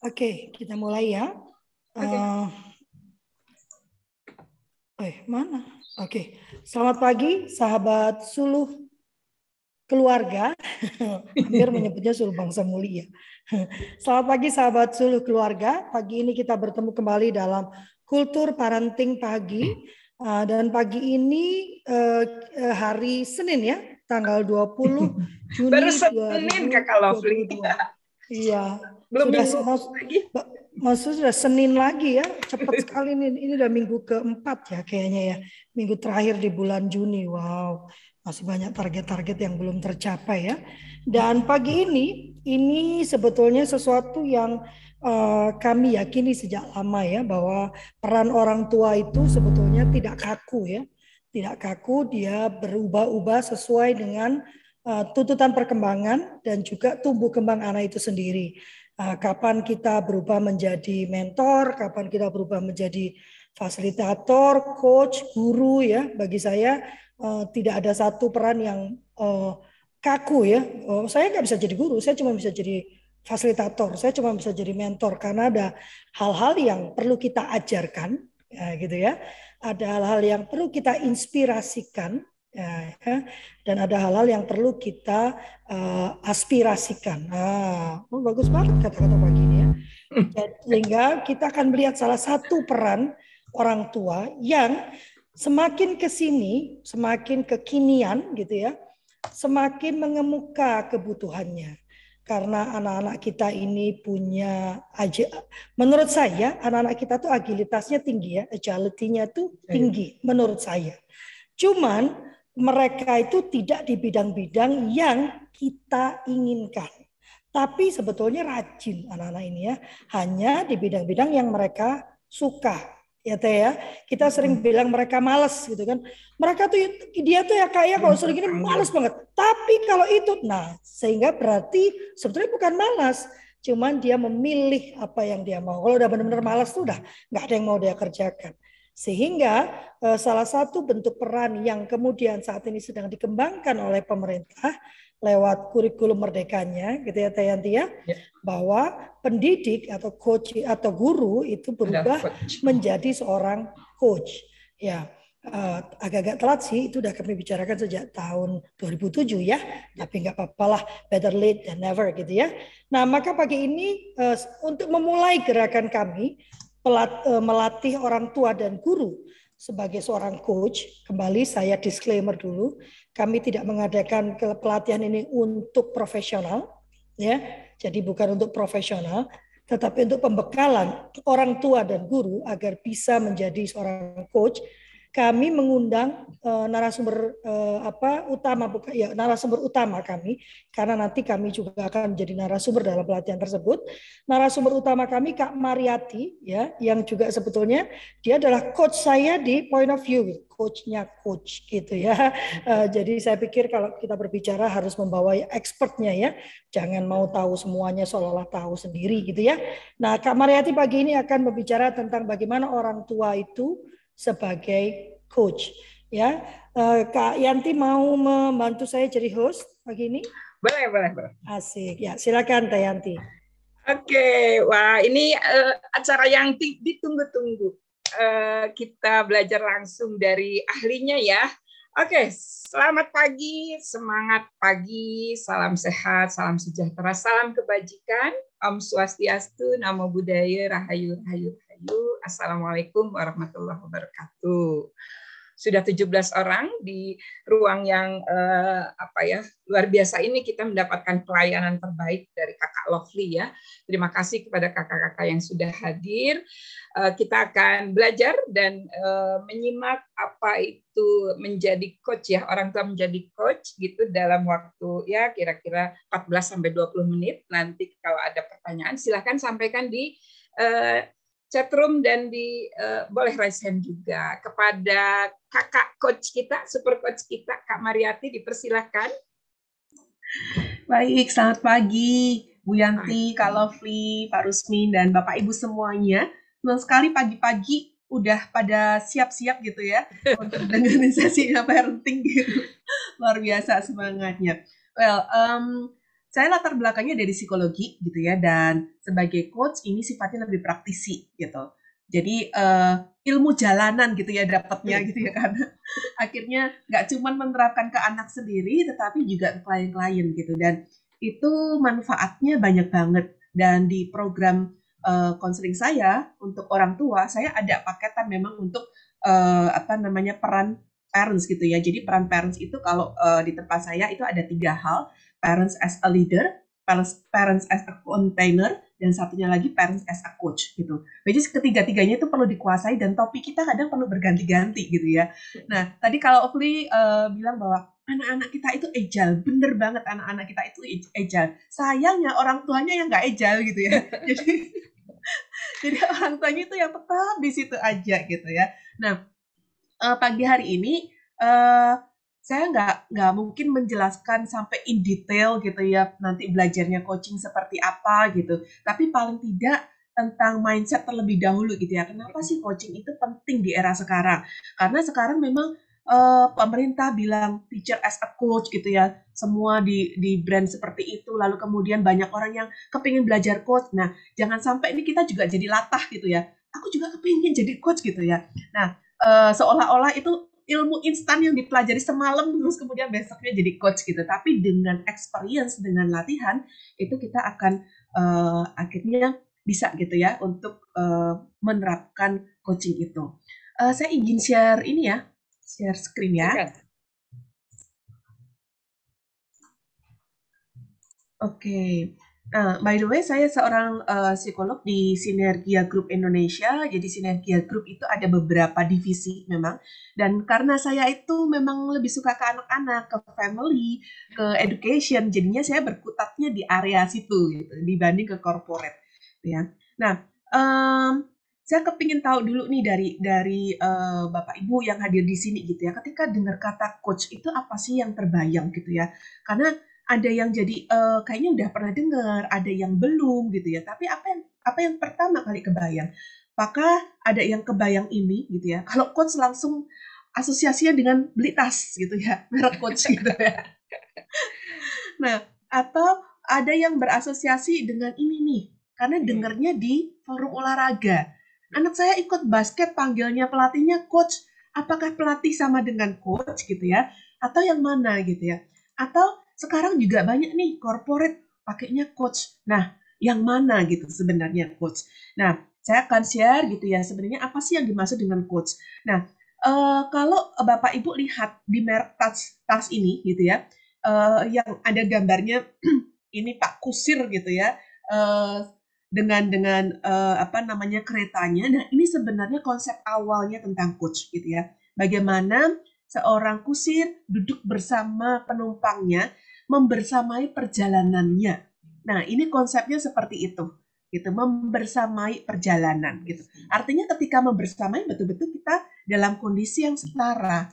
Oke, kita mulai ya. Okay. Uh, eh, mana? Oke, selamat pagi sahabat suluh keluarga. Hampir menyebutnya suluh bangsa mulia. Selamat pagi sahabat suluh keluarga. Pagi ini kita bertemu kembali dalam kultur parenting pagi. Uh, dan pagi ini uh, hari Senin ya, tanggal 20 Juni Baru Senin Kakak Lovely. Iya, belum sudah, minggu maksud, lagi. Maksud sudah Senin lagi ya, cepat sekali ini. Ini udah minggu keempat ya kayaknya ya, minggu terakhir di bulan Juni. Wow, masih banyak target-target yang belum tercapai ya. Dan pagi ini, ini sebetulnya sesuatu yang uh, kami yakini sejak lama ya, bahwa peran orang tua itu sebetulnya tidak kaku ya, tidak kaku, dia berubah-ubah sesuai dengan uh, tuntutan perkembangan dan juga tumbuh kembang anak itu sendiri. Ah, kapan kita berubah menjadi mentor, kapan kita berubah menjadi fasilitator, coach, guru ya. Bagi saya uh, tidak ada satu peran yang uh, kaku ya. Uh, saya nggak bisa jadi guru, saya cuma bisa jadi fasilitator, saya cuma bisa jadi mentor karena ada hal-hal yang perlu kita ajarkan, ya, gitu ya. Ada hal-hal yang perlu kita inspirasikan Ya, ya. Dan ada hal-hal yang perlu kita uh, aspirasikan. Nah, oh, bagus banget kata-kata pagi ini ya. Sehingga kita akan melihat salah satu peran orang tua yang semakin ke sini, semakin kekinian gitu ya, semakin mengemuka kebutuhannya. Karena anak-anak kita ini punya aja menurut saya anak-anak kita tuh agilitasnya tinggi ya, agility-nya tuh iya. tinggi menurut saya. Cuman mereka itu tidak di bidang-bidang yang kita inginkan. Tapi sebetulnya rajin anak-anak ini ya, hanya di bidang-bidang yang mereka suka. Ya teh ya, kita sering bilang mereka males gitu kan. Mereka tuh dia tuh ya kayak kalau sering gini males banget. Tapi kalau itu, nah sehingga berarti sebetulnya bukan malas, cuman dia memilih apa yang dia mau. Kalau udah benar-benar malas tuh udah nggak ada yang mau dia kerjakan. Sehingga eh, salah satu bentuk peran yang kemudian saat ini sedang dikembangkan oleh pemerintah lewat kurikulum merdekanya gitu ya Tayanti ya, ya, bahwa pendidik atau coach atau guru itu berubah menjadi seorang coach. Ya, uh, agak-agak telat sih itu udah kami bicarakan sejak tahun 2007 ya tapi nggak apa-apa lah better late than never gitu ya. Nah maka pagi ini uh, untuk memulai gerakan kami E, melatih orang tua dan guru sebagai seorang coach, kembali saya disclaimer dulu, kami tidak mengadakan pelatihan ini untuk profesional, ya, jadi bukan untuk profesional, tetapi untuk pembekalan orang tua dan guru agar bisa menjadi seorang coach kami mengundang uh, narasumber uh, apa utama bukan ya narasumber utama kami karena nanti kami juga akan menjadi narasumber dalam pelatihan tersebut. Narasumber utama kami Kak Mariati ya yang juga sebetulnya dia adalah coach saya di point of view coachnya coach gitu ya. Uh, jadi saya pikir kalau kita berbicara harus membawa expertnya ya. Jangan mau tahu semuanya seolah-olah tahu sendiri gitu ya. Nah, Kak Mariati pagi ini akan berbicara tentang bagaimana orang tua itu sebagai coach. Ya, uh, Kak Yanti mau membantu saya jadi host pagi ini? Boleh, boleh, boleh. Asik. Ya, silakan Kak Yanti. Oke, wah ini uh, acara yang ditunggu-tunggu. Uh, kita belajar langsung dari ahlinya ya. Oke, selamat pagi, semangat pagi, salam sehat, salam sejahtera, salam kebajikan, Om Swastiastu, Namo Buddhaya, Rahayu, Rahayu, wabarakatuh. Assalamualaikum warahmatullahi wabarakatuh. Sudah 17 orang di ruang yang eh, apa ya luar biasa ini kita mendapatkan pelayanan terbaik dari Kakak Lovely ya. Terima kasih kepada kakak-kakak yang sudah hadir. Eh, kita akan belajar dan eh, menyimak apa itu menjadi coach ya, orang tua menjadi coach gitu dalam waktu ya kira-kira 14 sampai 20 menit. Nanti kalau ada pertanyaan silahkan sampaikan di chatroom dan di uh, boleh raise hand juga kepada kakak coach kita, super coach kita Kak Mariati dipersilahkan. Baik, selamat pagi Bu Yanti, Kak Lovely, Pak Rusmin dan Bapak Ibu semuanya. Senang sekali pagi-pagi udah pada siap-siap gitu ya untuk dengan sesi parenting gitu. Luar biasa semangatnya. Well, um, saya latar belakangnya dari psikologi gitu ya dan sebagai coach ini sifatnya lebih praktisi gitu. Jadi uh, ilmu jalanan gitu ya dapatnya iya. gitu ya karena akhirnya nggak cuma menerapkan ke anak sendiri tetapi juga ke klien-klien gitu dan itu manfaatnya banyak banget dan di program konseling uh, saya untuk orang tua saya ada paketan memang untuk uh, apa namanya peran parents gitu ya. Jadi peran parents itu kalau uh, di tempat saya itu ada tiga hal parents as a leader, parents, parents as a container, dan satunya lagi parents as a coach gitu. Jadi ketiga-tiganya itu perlu dikuasai dan topik kita kadang perlu berganti-ganti gitu ya. Nah tadi kalau Ofli uh, bilang bahwa anak-anak kita itu agile, bener banget anak-anak kita itu agile. Sayangnya orang tuanya yang nggak agile gitu ya. jadi jadi orang tuanya itu yang tetap di situ aja gitu ya. Nah uh, pagi hari ini uh, saya nggak nggak mungkin menjelaskan sampai in detail gitu ya nanti belajarnya coaching seperti apa gitu. Tapi paling tidak tentang mindset terlebih dahulu gitu ya kenapa sih coaching itu penting di era sekarang? Karena sekarang memang uh, pemerintah bilang teacher as a coach gitu ya semua di di brand seperti itu lalu kemudian banyak orang yang kepingin belajar coach. Nah jangan sampai ini kita juga jadi latah gitu ya. Aku juga kepingin jadi coach gitu ya. Nah uh, seolah-olah itu ilmu instan yang dipelajari semalam terus kemudian besoknya jadi coach gitu. Tapi dengan experience, dengan latihan itu kita akan uh, akhirnya bisa gitu ya untuk uh, menerapkan coaching itu. Uh, saya ingin share ini ya, share screen ya. Oke. Okay. Nah, by the way, saya seorang uh, psikolog di Sinergia Group Indonesia. Jadi Sinergia Group itu ada beberapa divisi memang. Dan karena saya itu memang lebih suka ke anak-anak, ke family, ke education, jadinya saya berkutatnya di area situ gitu, dibanding ke corporate. Ya. Nah, um, saya kepingin tahu dulu nih dari dari uh, bapak ibu yang hadir di sini gitu ya. Ketika dengar kata coach itu apa sih yang terbayang gitu ya? Karena ada yang jadi uh, kayaknya udah pernah dengar, ada yang belum gitu ya. Tapi apa yang apa yang pertama kali kebayang? Apakah ada yang kebayang ini gitu ya? Kalau coach langsung asosiasinya dengan beli tas gitu ya, merek coach gitu ya. Nah, atau ada yang berasosiasi dengan ini nih, karena dengarnya di forum olahraga. Anak saya ikut basket, panggilnya pelatihnya coach. Apakah pelatih sama dengan coach gitu ya? Atau yang mana gitu ya? Atau sekarang juga banyak nih corporate pakainya coach. Nah, yang mana gitu sebenarnya coach. Nah, saya akan share gitu ya sebenarnya apa sih yang dimaksud dengan coach. Nah, uh, kalau Bapak Ibu lihat di merek tas tas ini gitu ya, uh, yang ada gambarnya ini Pak Kusir gitu ya. Uh, dengan dengan uh, apa namanya keretanya. Nah, ini sebenarnya konsep awalnya tentang coach gitu ya. Bagaimana seorang kusir duduk bersama penumpangnya membersamai perjalanannya. Nah, ini konsepnya seperti itu. Gitu, membersamai perjalanan gitu. Artinya ketika membersamai betul-betul kita dalam kondisi yang setara.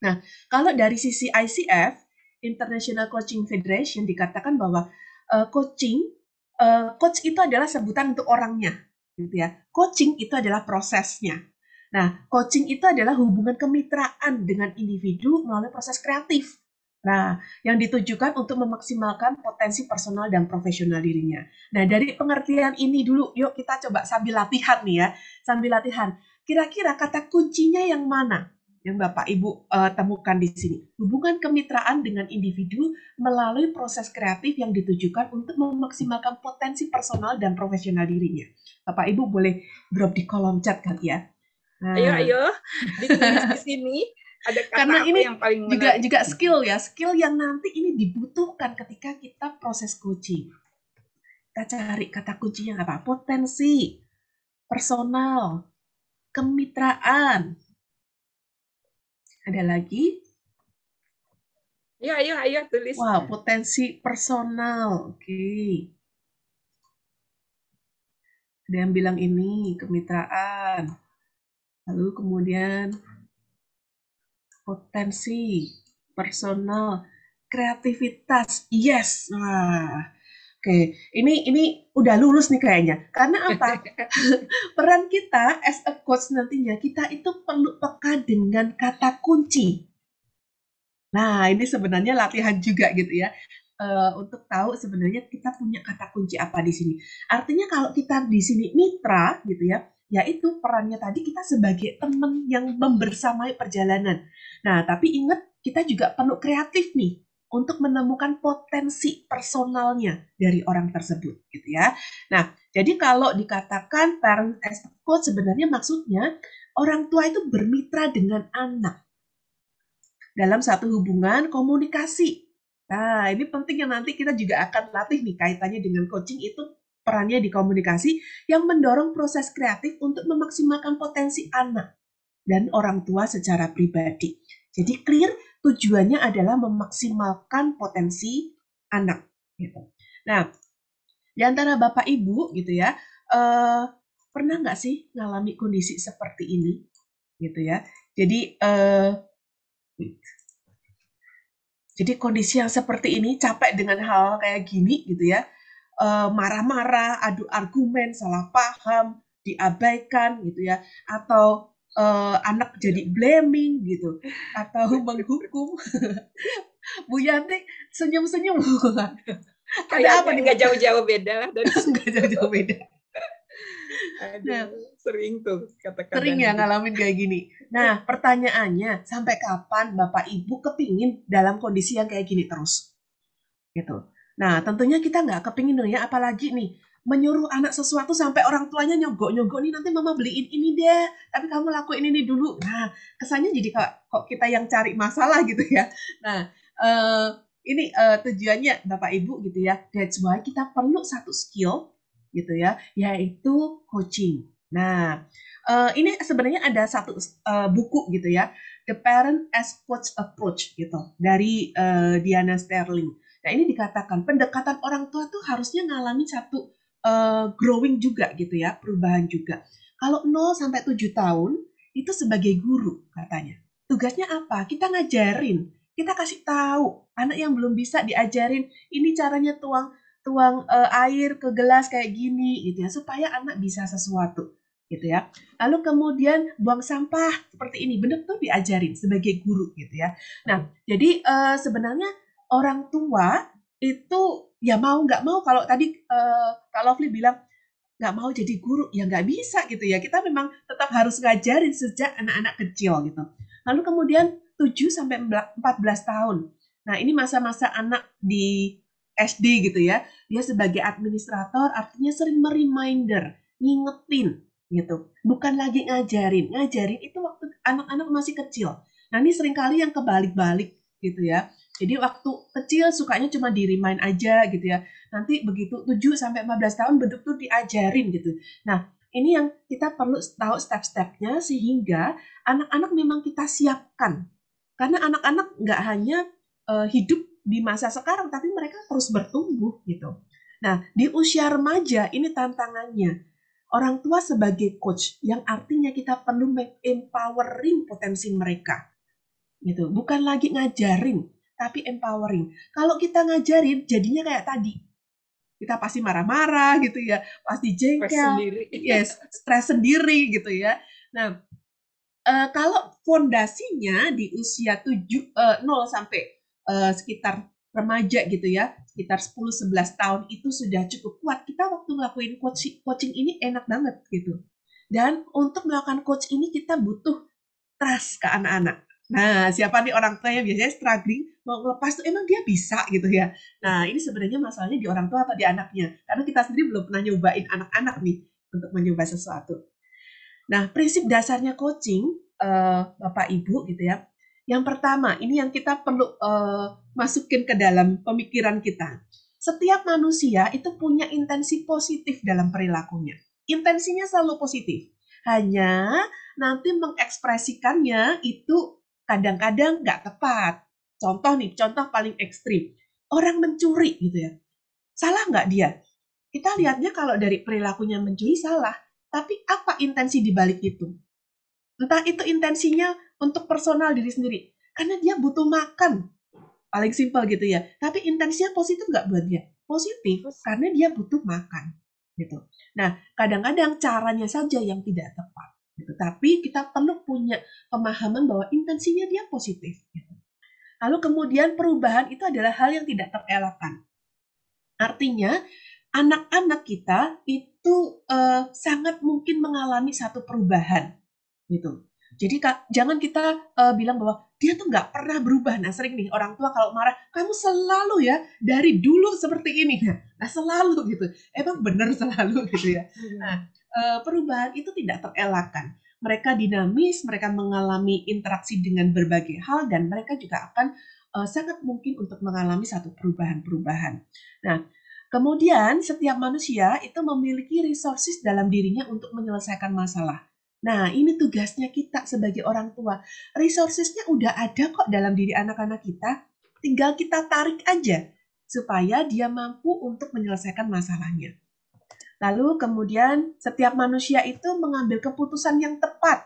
Nah, kalau dari sisi ICF, International Coaching Federation dikatakan bahwa uh, coaching uh, coach itu adalah sebutan untuk orangnya, gitu ya. Coaching itu adalah prosesnya. Nah, coaching itu adalah hubungan kemitraan dengan individu melalui proses kreatif. Nah, yang ditujukan untuk memaksimalkan potensi personal dan profesional dirinya. Nah, dari pengertian ini dulu, yuk kita coba sambil latihan nih ya, sambil latihan. Kira-kira kata kuncinya yang mana yang Bapak Ibu uh, temukan di sini? Hubungan kemitraan dengan individu melalui proses kreatif yang ditujukan untuk memaksimalkan potensi personal dan profesional dirinya. Bapak Ibu boleh drop di kolom chat kali ya. Nah. Ayo, ayo, ditulis di sini ada kata karena ini yang paling juga juga skill ya. Skill yang nanti ini dibutuhkan ketika kita proses coaching kita cari kata kuncinya apa potensi personal kemitraan. Ada lagi? Ya ayo ayo tulis. Wow potensi personal. Oke. Okay. ada yang bilang ini kemitraan. Lalu kemudian potensi, personal, kreativitas. Yes. Wah. Oke, ini ini udah lulus nih kayaknya. Karena apa? Peran kita as a coach nantinya kita itu perlu peka dengan kata kunci. Nah, ini sebenarnya latihan juga gitu ya. Uh, untuk tahu sebenarnya kita punya kata kunci apa di sini. Artinya kalau kita di sini mitra gitu ya, yaitu perannya tadi kita sebagai teman yang membersamai perjalanan. Nah, tapi ingat kita juga perlu kreatif nih untuk menemukan potensi personalnya dari orang tersebut gitu ya. Nah, jadi kalau dikatakan parent as coach sebenarnya maksudnya orang tua itu bermitra dengan anak dalam satu hubungan komunikasi. Nah, ini penting yang nanti kita juga akan latih nih kaitannya dengan coaching itu perannya di komunikasi yang mendorong proses kreatif untuk memaksimalkan potensi anak dan orang tua secara pribadi. Jadi clear tujuannya adalah memaksimalkan potensi anak. Gitu. Nah, di antara bapak ibu gitu ya, uh, pernah nggak sih ngalami kondisi seperti ini, gitu ya? Jadi, uh, jadi kondisi yang seperti ini capek dengan hal kayak gini gitu ya Eh, marah-marah, adu argumen, salah paham, diabaikan gitu ya, atau uh, anak jadi blaming gitu, atau menghukum. Bu Yanti senyum-senyum. Ada apa nih? Nggak jauh-jauh beda lah dari nggak jauh-jauh beda. Aduh, nah, sering tuh kata-kata. Sering ya gitu. ngalamin kayak gini. Nah, pertanyaannya, sampai kapan Bapak Ibu kepingin dalam kondisi yang kayak gini terus? Gitu. Nah, tentunya kita nggak kepingin dong ya, apalagi nih menyuruh anak sesuatu sampai orang tuanya nyogok-nyogok nih nanti mama beliin ini deh, tapi kamu lakuin ini dulu. Nah, kesannya jadi kok, kok kita yang cari masalah gitu ya. Nah, uh, ini uh, tujuannya Bapak Ibu gitu ya. That's why kita perlu satu skill gitu ya, yaitu coaching. Nah, uh, ini sebenarnya ada satu uh, buku gitu ya, The Parent as Coach Approach gitu dari uh, Diana Sterling. Nah ini dikatakan pendekatan orang tua tuh harusnya ngalami satu uh, growing juga gitu ya, perubahan juga. Kalau 0 sampai 7 tahun itu sebagai guru katanya. Tugasnya apa? Kita ngajarin, kita kasih tahu anak yang belum bisa diajarin ini caranya tuang tuang uh, air ke gelas kayak gini gitu ya supaya anak bisa sesuatu gitu ya. Lalu kemudian buang sampah seperti ini, benar tuh diajarin sebagai guru gitu ya. Nah, jadi uh, sebenarnya orang tua itu ya mau nggak mau kalau tadi uh, kalau Lovely bilang nggak mau jadi guru. Ya nggak bisa gitu ya. Kita memang tetap harus ngajarin sejak anak-anak kecil gitu. Lalu kemudian 7 sampai 14 tahun. Nah ini masa-masa anak di SD gitu ya. Dia sebagai administrator artinya sering mereminder ngingetin gitu. Bukan lagi ngajarin. Ngajarin itu waktu anak-anak masih kecil. Nah ini sering kali yang kebalik-balik gitu ya jadi waktu kecil sukanya cuma di remind aja gitu ya. Nanti begitu 7 sampai 15 tahun betul-betul diajarin gitu. Nah, ini yang kita perlu tahu step-stepnya sehingga anak-anak memang kita siapkan. Karena anak-anak nggak hanya uh, hidup di masa sekarang, tapi mereka terus bertumbuh gitu. Nah, di usia remaja ini tantangannya. Orang tua sebagai coach yang artinya kita perlu empowering potensi mereka. Gitu. Bukan lagi ngajarin, tapi empowering. Kalau kita ngajarin, jadinya kayak tadi. Kita pasti marah-marah gitu ya, pasti jengkel, stress sendiri. yes, stres sendiri gitu ya. Nah, uh, kalau fondasinya di usia 7 uh, 0 sampai uh, sekitar remaja gitu ya, sekitar 10 11 tahun itu sudah cukup kuat. Kita waktu ngelakuin coaching, coaching ini enak banget gitu. Dan untuk melakukan coach ini kita butuh trust ke anak-anak. Nah, siapa nih orang tua yang biasanya struggling mau ngelepas tuh emang dia bisa gitu ya. Nah, ini sebenarnya masalahnya di orang tua atau di anaknya. Karena kita sendiri belum pernah nyobain anak-anak nih untuk mencoba sesuatu. Nah, prinsip dasarnya coaching uh, Bapak Ibu gitu ya. Yang pertama, ini yang kita perlu uh, masukin ke dalam pemikiran kita. Setiap manusia itu punya intensi positif dalam perilakunya. Intensinya selalu positif. Hanya nanti mengekspresikannya itu kadang-kadang nggak tepat. Contoh nih, contoh paling ekstrim. Orang mencuri gitu ya. Salah nggak dia? Kita lihatnya kalau dari perilakunya mencuri salah. Tapi apa intensi di balik itu? Entah itu intensinya untuk personal diri sendiri. Karena dia butuh makan. Paling simpel gitu ya. Tapi intensinya positif nggak buat dia? Positif, karena dia butuh makan. gitu. Nah, kadang-kadang caranya saja yang tidak tepat. Gitu. Tapi kita perlu punya pemahaman bahwa intensinya dia positif. Gitu. Lalu kemudian perubahan itu adalah hal yang tidak terelakkan. Artinya, anak-anak kita itu uh, sangat mungkin mengalami satu perubahan, gitu. Jadi kak, jangan kita uh, bilang bahwa dia tuh nggak pernah berubah. Nah sering nih orang tua kalau marah, kamu selalu ya dari dulu seperti ini. Nah selalu gitu. Emang benar selalu gitu ya. Iya. Nah perubahan itu tidak terelakkan. Mereka dinamis, mereka mengalami interaksi dengan berbagai hal dan mereka juga akan uh, sangat mungkin untuk mengalami satu perubahan-perubahan. Nah kemudian setiap manusia itu memiliki resources dalam dirinya untuk menyelesaikan masalah. Nah, ini tugasnya kita sebagai orang tua. Resourcesnya udah ada kok dalam diri anak-anak kita. Tinggal kita tarik aja supaya dia mampu untuk menyelesaikan masalahnya. Lalu kemudian setiap manusia itu mengambil keputusan yang tepat.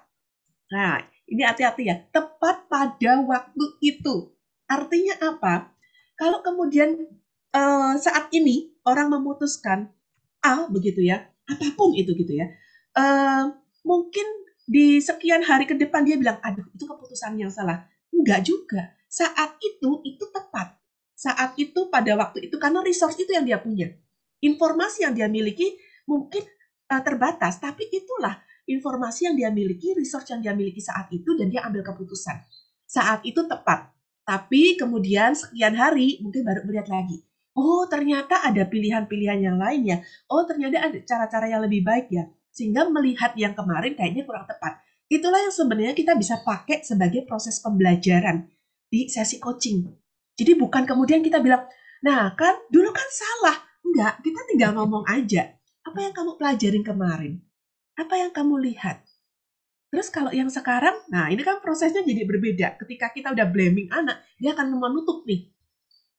Nah, ini hati-hati ya, tepat pada waktu itu. Artinya apa? Kalau kemudian uh, saat ini orang memutuskan A begitu ya, apa pun itu gitu ya, uh, mungkin di sekian hari ke depan dia bilang, aduh itu keputusan yang salah. Enggak juga. Saat itu, itu tepat. Saat itu, pada waktu itu, karena resource itu yang dia punya. Informasi yang dia miliki mungkin uh, terbatas, tapi itulah informasi yang dia miliki, resource yang dia miliki saat itu, dan dia ambil keputusan. Saat itu tepat. Tapi kemudian sekian hari, mungkin baru melihat lagi. Oh, ternyata ada pilihan-pilihan yang lain ya. Oh, ternyata ada cara-cara yang lebih baik ya sehingga melihat yang kemarin kayaknya kurang tepat. Itulah yang sebenarnya kita bisa pakai sebagai proses pembelajaran di sesi coaching. Jadi bukan kemudian kita bilang, nah kan dulu kan salah. Enggak, kita tinggal ngomong aja. Apa yang kamu pelajarin kemarin? Apa yang kamu lihat? Terus kalau yang sekarang, nah ini kan prosesnya jadi berbeda. Ketika kita udah blaming anak, dia akan menutup nih.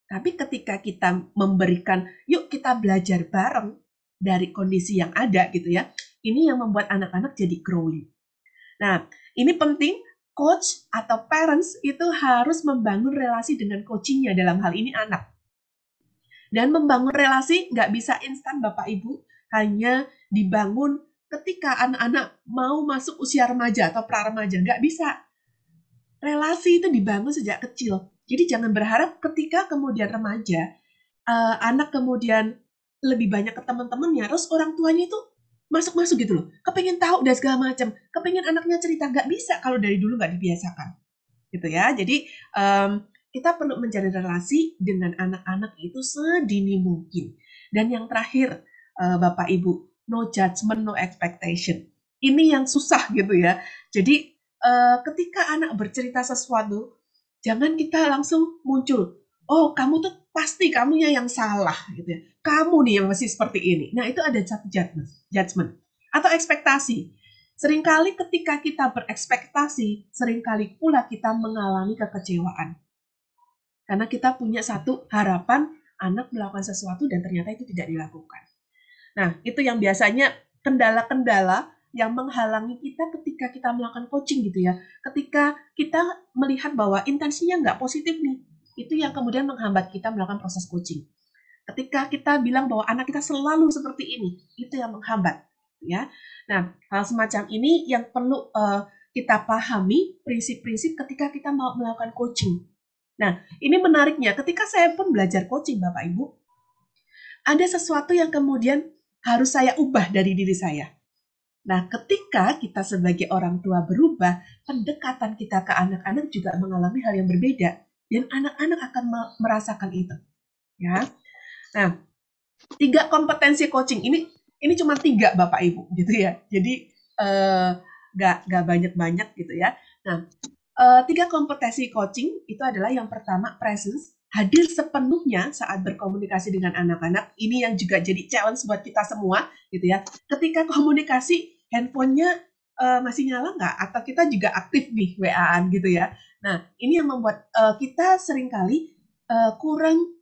Tapi ketika kita memberikan, yuk kita belajar bareng dari kondisi yang ada gitu ya. Ini yang membuat anak-anak jadi growing. Nah, ini penting coach atau parents itu harus membangun relasi dengan coachingnya dalam hal ini anak. Dan membangun relasi nggak bisa instan Bapak Ibu, hanya dibangun ketika anak-anak mau masuk usia remaja atau pra-remaja. Nggak bisa. Relasi itu dibangun sejak kecil. Jadi jangan berharap ketika kemudian remaja, uh, anak kemudian lebih banyak ke teman-temannya, terus orang tuanya itu masuk-masuk gitu loh. Kepengen tahu dan segala macam. Kepengen anaknya cerita. Nggak bisa kalau dari dulu nggak dibiasakan. Gitu ya. Jadi um, kita perlu mencari relasi dengan anak-anak itu sedini mungkin. Dan yang terakhir, uh, Bapak Ibu, no judgment, no expectation. Ini yang susah gitu ya. Jadi uh, ketika anak bercerita sesuatu, jangan kita langsung muncul. Oh, kamu tuh pasti kamunya yang salah gitu ya kamu nih yang masih seperti ini. Nah, itu ada judgment, judgment atau ekspektasi. Seringkali ketika kita berekspektasi, sering kali pula kita mengalami kekecewaan. Karena kita punya satu harapan anak melakukan sesuatu dan ternyata itu tidak dilakukan. Nah, itu yang biasanya kendala-kendala yang menghalangi kita ketika kita melakukan coaching gitu ya. Ketika kita melihat bahwa intensinya nggak positif nih, itu yang kemudian menghambat kita melakukan proses coaching. Ketika kita bilang bahwa anak kita selalu seperti ini, itu yang menghambat, ya. Nah, hal semacam ini yang perlu uh, kita pahami prinsip-prinsip ketika kita mau melakukan coaching. Nah, ini menariknya ketika saya pun belajar coaching, Bapak Ibu, ada sesuatu yang kemudian harus saya ubah dari diri saya. Nah, ketika kita sebagai orang tua berubah, pendekatan kita ke anak-anak juga mengalami hal yang berbeda dan anak-anak akan merasakan itu. Ya. Nah, tiga kompetensi coaching ini ini cuma tiga Bapak Ibu gitu ya. Jadi uh, nggak banyak banyak gitu ya. Nah, uh, tiga kompetensi coaching itu adalah yang pertama presence, hadir sepenuhnya saat berkomunikasi dengan anak-anak. Ini yang juga jadi challenge buat kita semua gitu ya. Ketika komunikasi handphonenya uh, masih nyala nggak? Atau kita juga aktif nih WA-an gitu ya. Nah, ini yang membuat uh, kita sering kali uh, kurang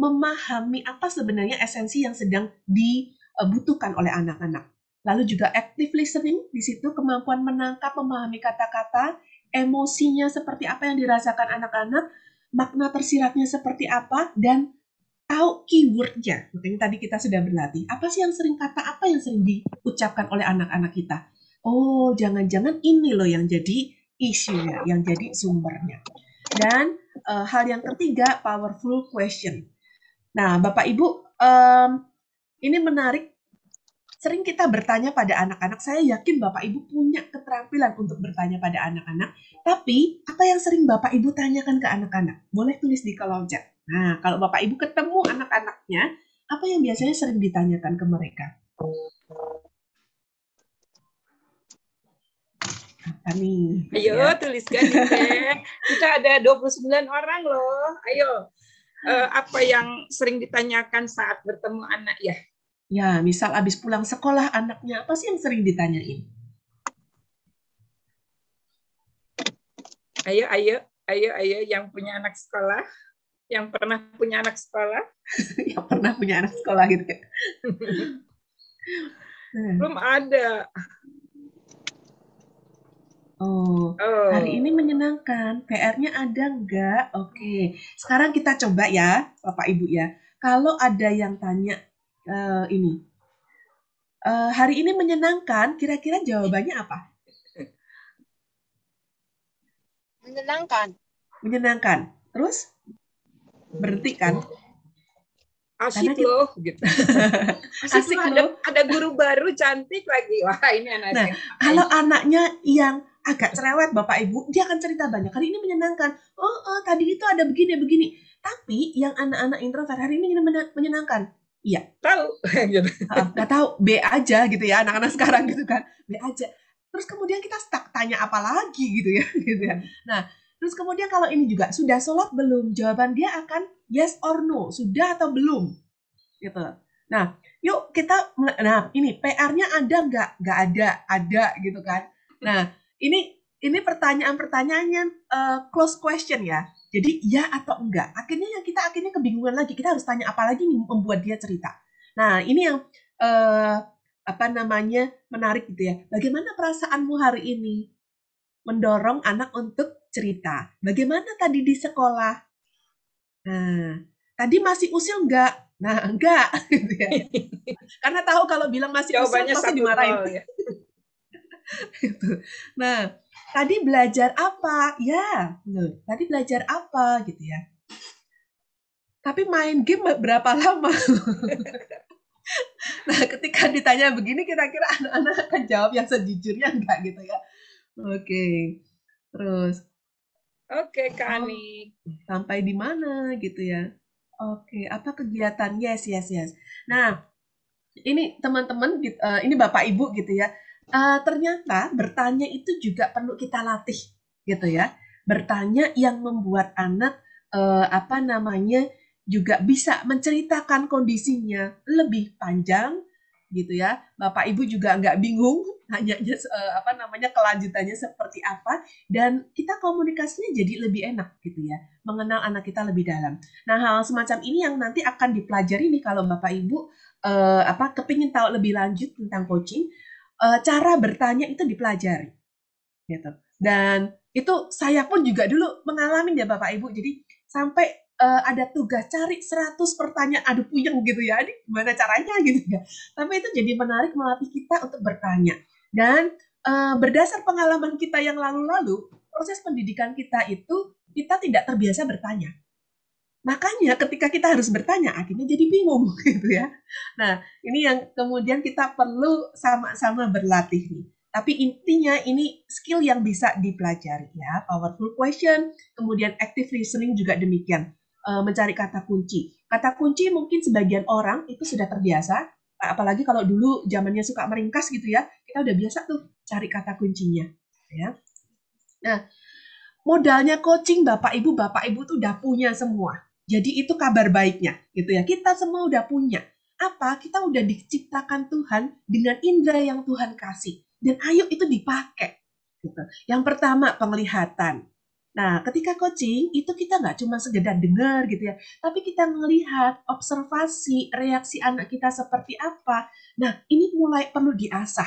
memahami apa sebenarnya esensi yang sedang dibutuhkan oleh anak-anak. Lalu juga active listening, di situ kemampuan menangkap, memahami kata-kata, emosinya seperti apa yang dirasakan anak-anak, makna tersiratnya seperti apa, dan tahu keywordnya. Makanya tadi kita sudah berlatih. Apa sih yang sering kata, apa yang sering diucapkan oleh anak-anak kita? Oh, jangan-jangan ini loh yang jadi isunya, yang jadi sumbernya. Dan uh, hal yang ketiga, powerful question. Nah, Bapak Ibu, um, ini menarik. Sering kita bertanya pada anak-anak. Saya yakin Bapak Ibu punya keterampilan untuk bertanya pada anak-anak. Tapi, apa yang sering Bapak Ibu tanyakan ke anak-anak? Boleh tulis di kolom chat. Nah, kalau Bapak Ibu ketemu anak-anaknya, apa yang biasanya sering ditanyakan ke mereka? Apa nih? Ayo ya. tuliskan ya. Kita ada 29 orang loh. Ayo. Uh, apa yang sering ditanyakan saat bertemu anak ya? Ya, misal habis pulang sekolah anaknya apa sih yang sering ditanyain? Ayo, ayo, ayo, ayo yang punya anak sekolah, yang pernah punya anak sekolah, yang pernah punya anak sekolah gitu ya. Belum ada. Oh, oh, hari ini menyenangkan. PR-nya ada nggak? Oke, sekarang kita coba ya, Bapak Ibu ya. Kalau ada yang tanya uh, ini, uh, hari ini menyenangkan, kira-kira jawabannya apa? Menyenangkan. Menyenangkan. Terus? Berhenti kan? Asik kita... loh, gitu. Asik, Asik loh, loh. Ada, ada guru baru cantik lagi. Wah, ini anak Nah, kalau anaknya yang agak cerewet Bapak Ibu, dia akan cerita banyak. Hari ini menyenangkan. Oh, oh tadi itu ada begini begini. Tapi yang anak-anak introvert hari ini menyenangkan. Iya. Tahu. gitu. Gak tahu. B aja gitu ya anak-anak sekarang gitu kan. B aja. Terus kemudian kita stuck tanya apa lagi gitu ya. Gitu ya. Nah, terus kemudian kalau ini juga sudah sholat belum? Jawaban dia akan yes or no. Sudah atau belum? Gitu. Nah, yuk kita nah ini PR-nya ada nggak? Nggak ada, ada gitu kan. Nah, ini ini pertanyaan-pertanyaannya uh, close question ya. Jadi ya atau enggak. Akhirnya yang kita akhirnya kebingungan lagi. Kita harus tanya apa lagi membuat dia cerita. Nah ini yang uh, apa namanya menarik gitu ya. Bagaimana perasaanmu hari ini? Mendorong anak untuk cerita. Bagaimana tadi di sekolah? Nah, tadi masih usil enggak? Nah, enggak. Gitu ya. Karena tahu kalau bilang masih Jawabannya usil pasti dimarahin. ya. gitu. Nah, tadi belajar apa? Ya, tadi belajar apa gitu ya. Tapi main game berapa lama? nah, ketika ditanya begini kira-kira anak-anak akan jawab yang sejujurnya enggak gitu ya. Oke. Terus Oke, Kani. Oh, sampai di mana gitu ya? Oke, apa kegiatan? Yes, yes, yes. Nah, ini teman-teman, uh, ini Bapak Ibu gitu ya uh, ternyata bertanya itu juga perlu kita latih gitu ya. Bertanya yang membuat anak uh, apa namanya juga bisa menceritakan kondisinya lebih panjang gitu ya. Bapak ibu juga nggak bingung hanya uh, apa namanya kelanjutannya seperti apa. Dan kita komunikasinya jadi lebih enak gitu ya. Mengenal anak kita lebih dalam. Nah hal semacam ini yang nanti akan dipelajari nih kalau bapak ibu uh, apa kepingin tahu lebih lanjut tentang coaching uh, cara bertanya itu dipelajari gitu. Dan itu saya pun juga dulu mengalami ya Bapak Ibu. Jadi sampai uh, ada tugas cari 100 pertanyaan aduh puyeng gitu ya. Ini gimana caranya? gitu ya. Tapi itu jadi menarik melatih kita untuk bertanya. Dan uh, berdasar pengalaman kita yang lalu-lalu proses pendidikan kita itu kita tidak terbiasa bertanya Makanya ketika kita harus bertanya, akhirnya jadi bingung gitu ya. Nah, ini yang kemudian kita perlu sama-sama berlatih nih. Tapi intinya ini skill yang bisa dipelajari ya. Powerful question, kemudian active listening juga demikian. E, mencari kata kunci. Kata kunci mungkin sebagian orang itu sudah terbiasa, apalagi kalau dulu zamannya suka meringkas gitu ya, kita udah biasa tuh cari kata kuncinya. Ya. Nah, modalnya coaching Bapak Ibu, Bapak Ibu tuh udah punya semua jadi itu kabar baiknya gitu ya. Kita semua udah punya. Apa? Kita udah diciptakan Tuhan dengan indera yang Tuhan kasih. Dan ayo itu dipakai. Gitu. Yang pertama penglihatan. Nah, ketika coaching itu kita nggak cuma sekedar dengar gitu ya, tapi kita melihat observasi reaksi anak kita seperti apa. Nah, ini mulai perlu diasah,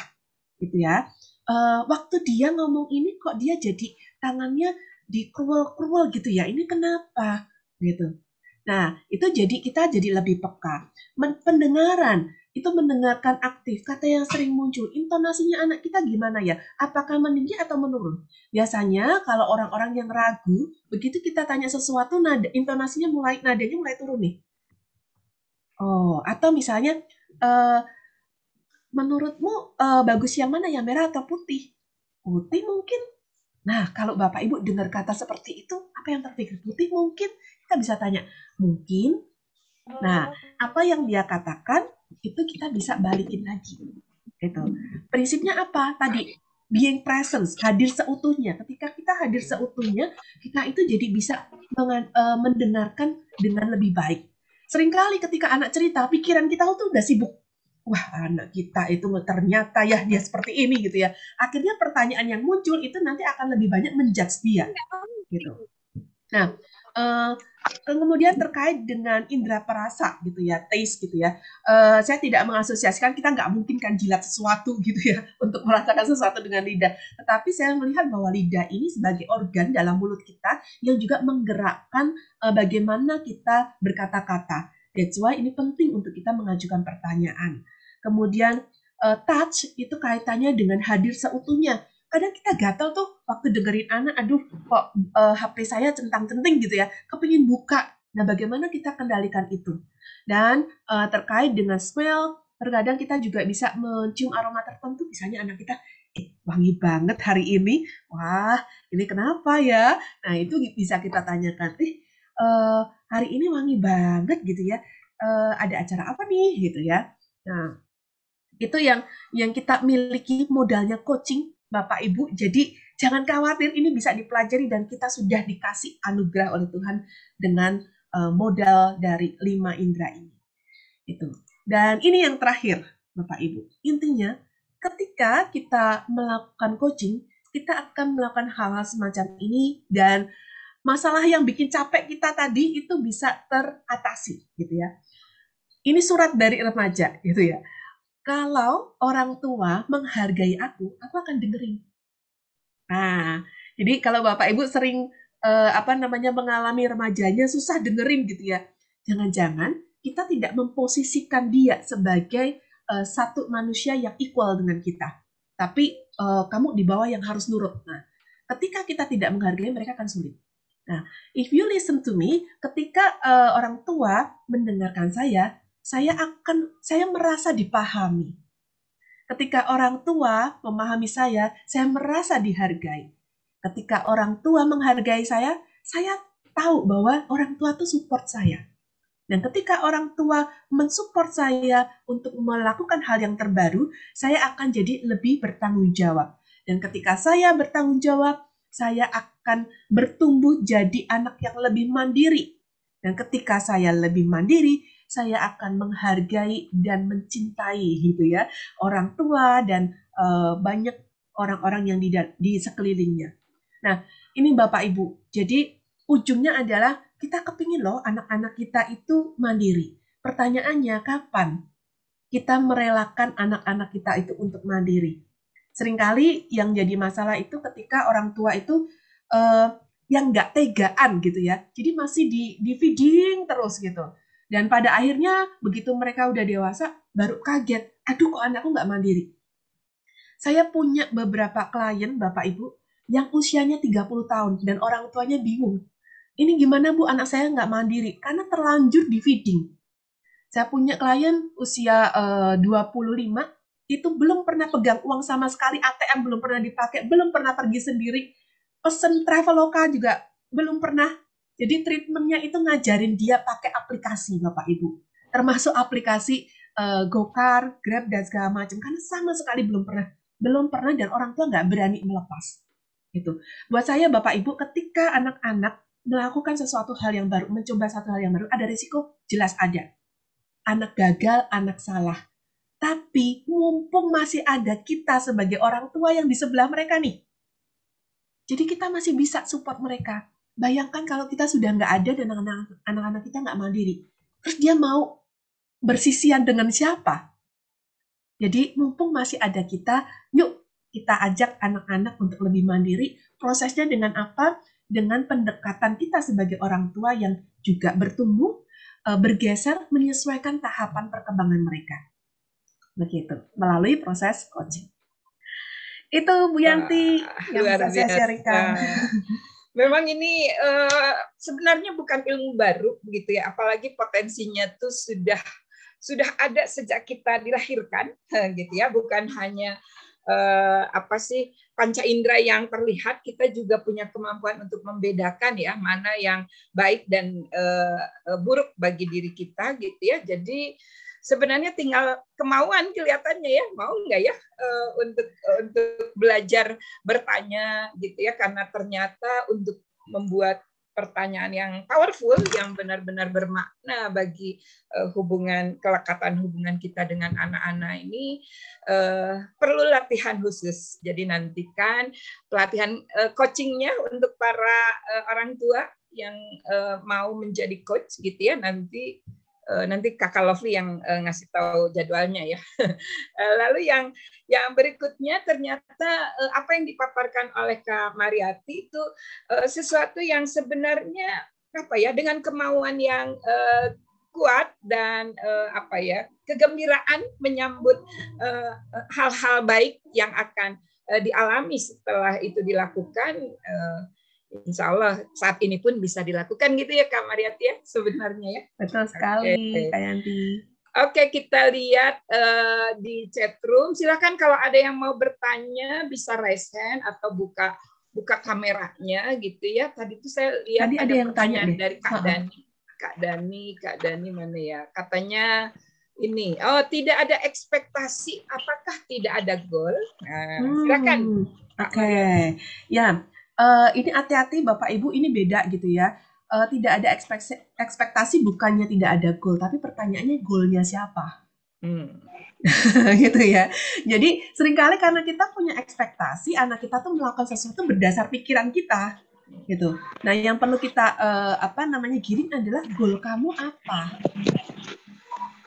gitu ya. Uh, waktu dia ngomong ini kok dia jadi tangannya di cruel gitu ya. Ini kenapa? Gitu. Nah, itu jadi kita jadi lebih peka. pendengaran itu mendengarkan aktif. Kata yang sering muncul, intonasinya anak kita gimana ya? Apakah meninggi atau menurun? Biasanya kalau orang-orang yang ragu, begitu kita tanya sesuatu, nada intonasinya mulai nadanya mulai turun nih. Oh, atau misalnya uh, menurutmu uh, bagus yang mana ya merah atau putih? Putih mungkin. Nah, kalau Bapak Ibu dengar kata seperti itu, apa yang terpikir? Putih mungkin. Kita bisa tanya, mungkin. Nah, apa yang dia katakan itu kita bisa balikin lagi. Gitu. Prinsipnya apa? Tadi being presence, hadir seutuhnya. Ketika kita hadir seutuhnya, kita itu jadi bisa uh, mendengarkan dengan lebih baik. Seringkali ketika anak cerita, pikiran kita tuh udah sibuk. Wah, anak kita itu ternyata ya dia seperti ini gitu ya. Akhirnya pertanyaan yang muncul itu nanti akan lebih banyak menjudge dia. Gitu. Nah, uh, kemudian terkait dengan indera perasa gitu ya, taste gitu ya. Uh, saya tidak mengasosiasikan kita nggak mungkin kan jilat sesuatu gitu ya untuk merasakan sesuatu dengan lidah. Tetapi saya melihat bahwa lidah ini sebagai organ dalam mulut kita yang juga menggerakkan uh, bagaimana kita berkata-kata. That's why ini penting untuk kita mengajukan pertanyaan. Kemudian uh, touch itu kaitannya dengan hadir seutuhnya kadang kita gatel tuh waktu dengerin anak, aduh kok uh, eh, HP saya centang-centing gitu ya, kepingin buka. Nah, bagaimana kita kendalikan itu? Dan uh, terkait dengan smell, terkadang kita juga bisa mencium aroma tertentu, misalnya anak kita, eh, wangi banget hari ini, wah ini kenapa ya? Nah, itu bisa kita tanyakan, eh, uh, hari ini wangi banget gitu ya, uh, ada acara apa nih gitu ya? Nah, itu yang yang kita miliki modalnya coaching Bapak Ibu. Jadi jangan khawatir ini bisa dipelajari dan kita sudah dikasih anugerah oleh Tuhan dengan uh, modal dari lima indera ini. Itu. Dan ini yang terakhir, Bapak Ibu. Intinya ketika kita melakukan coaching, kita akan melakukan hal-hal semacam ini dan masalah yang bikin capek kita tadi itu bisa teratasi gitu ya. Ini surat dari remaja gitu ya kalau orang tua menghargai aku, aku akan dengerin. Nah, jadi kalau Bapak Ibu sering uh, apa namanya mengalami remajanya susah dengerin gitu ya. Jangan-jangan kita tidak memposisikan dia sebagai uh, satu manusia yang equal dengan kita. Tapi uh, kamu di bawah yang harus nurut. Nah, ketika kita tidak menghargai mereka akan sulit. Nah, if you listen to me, ketika uh, orang tua mendengarkan saya, saya akan saya merasa dipahami. Ketika orang tua memahami saya, saya merasa dihargai. Ketika orang tua menghargai saya, saya tahu bahwa orang tua itu support saya. Dan ketika orang tua mensupport saya untuk melakukan hal yang terbaru, saya akan jadi lebih bertanggung jawab. Dan ketika saya bertanggung jawab, saya akan bertumbuh jadi anak yang lebih mandiri. Dan ketika saya lebih mandiri, saya akan menghargai dan mencintai gitu ya orang tua dan uh, banyak orang-orang yang di, di sekelilingnya. Nah, ini Bapak Ibu. Jadi ujungnya adalah kita kepingin loh anak-anak kita itu mandiri. Pertanyaannya kapan kita merelakan anak-anak kita itu untuk mandiri? Seringkali yang jadi masalah itu ketika orang tua itu uh, yang nggak tegaan gitu ya. Jadi masih di, di feeding terus gitu. Dan pada akhirnya begitu mereka udah dewasa, baru kaget, aduh kok anakku nggak mandiri. Saya punya beberapa klien, Bapak Ibu, yang usianya 30 tahun dan orang tuanya bingung. Ini gimana Bu anak saya nggak mandiri? Karena terlanjur di feeding. Saya punya klien usia eh, uh, 25, itu belum pernah pegang uang sama sekali, ATM belum pernah dipakai, belum pernah pergi sendiri, pesen traveloka juga belum pernah jadi treatmentnya itu ngajarin dia pakai aplikasi Bapak Ibu. Termasuk aplikasi uh, Gokar, Grab, dan segala macam. Karena sama sekali belum pernah. Belum pernah dan orang tua nggak berani melepas. Itu. Buat saya Bapak Ibu ketika anak-anak melakukan sesuatu hal yang baru, mencoba satu hal yang baru, ada risiko? Jelas ada. Anak gagal, anak salah. Tapi mumpung masih ada kita sebagai orang tua yang di sebelah mereka nih. Jadi kita masih bisa support mereka Bayangkan kalau kita sudah nggak ada dan anak-anak kita nggak mandiri. Terus dia mau bersisian dengan siapa? Jadi mumpung masih ada kita, yuk kita ajak anak-anak untuk lebih mandiri. Prosesnya dengan apa? dengan pendekatan kita sebagai orang tua yang juga bertumbuh, uh, bergeser menyesuaikan tahapan perkembangan mereka. Begitu, melalui proses coaching. Itu Bu Yanti Wah, yang bisa saya sharingkan. Memang ini uh, sebenarnya bukan ilmu baru begitu ya, apalagi potensinya tuh sudah sudah ada sejak kita dilahirkan gitu ya, bukan hanya uh, apa sih panca indera yang terlihat kita juga punya kemampuan untuk membedakan ya mana yang baik dan uh, buruk bagi diri kita gitu ya. Jadi sebenarnya tinggal kemauan kelihatannya ya mau nggak ya uh, untuk untuk belajar bertanya gitu ya karena ternyata untuk membuat pertanyaan yang powerful yang benar-benar bermakna bagi uh, hubungan kelekatan hubungan kita dengan anak-anak ini perlu latihan khusus. Jadi nantikan pelatihan uh, coachingnya untuk para orang tua yang mau menjadi coach gitu ya nanti Eh, nanti kakak Lovely yang eh, ngasih tahu jadwalnya ya. Eh, lalu yang yang berikutnya ternyata apa yang dipaparkan oleh Kak Mariati itu sesuatu yang sebenarnya apa ya dengan kemauan yang kuat dan apa ya kegembiraan menyambut hal-hal baik yang akan dialami setelah itu dilakukan insya Allah saat ini pun bisa dilakukan gitu ya Kak Mariati ya sebenarnya ya. Betul sekali okay. Kak Yanti. Oke kita lihat uh, di chat room. Silahkan kalau ada yang mau bertanya bisa raise hand atau buka buka kameranya gitu ya. Tadi tuh saya lihat Tadi ada, ada yang tanya dari Kak Dani. Kak Dani, Kak Dani mana ya? Katanya ini, oh tidak ada ekspektasi, apakah tidak ada goal? Nah, silakan. Hmm, Oke, okay. ya uh, ini hati-hati Bapak Ibu ini beda gitu ya. Uh, tidak ada ekspektasi, ekspektasi bukannya tidak ada goal, tapi pertanyaannya goalnya siapa? Hmm. gitu ya. Jadi sering kali karena kita punya ekspektasi, anak kita tuh melakukan sesuatu berdasar pikiran kita, gitu. Nah, yang perlu kita uh, apa namanya giring adalah goal kamu apa?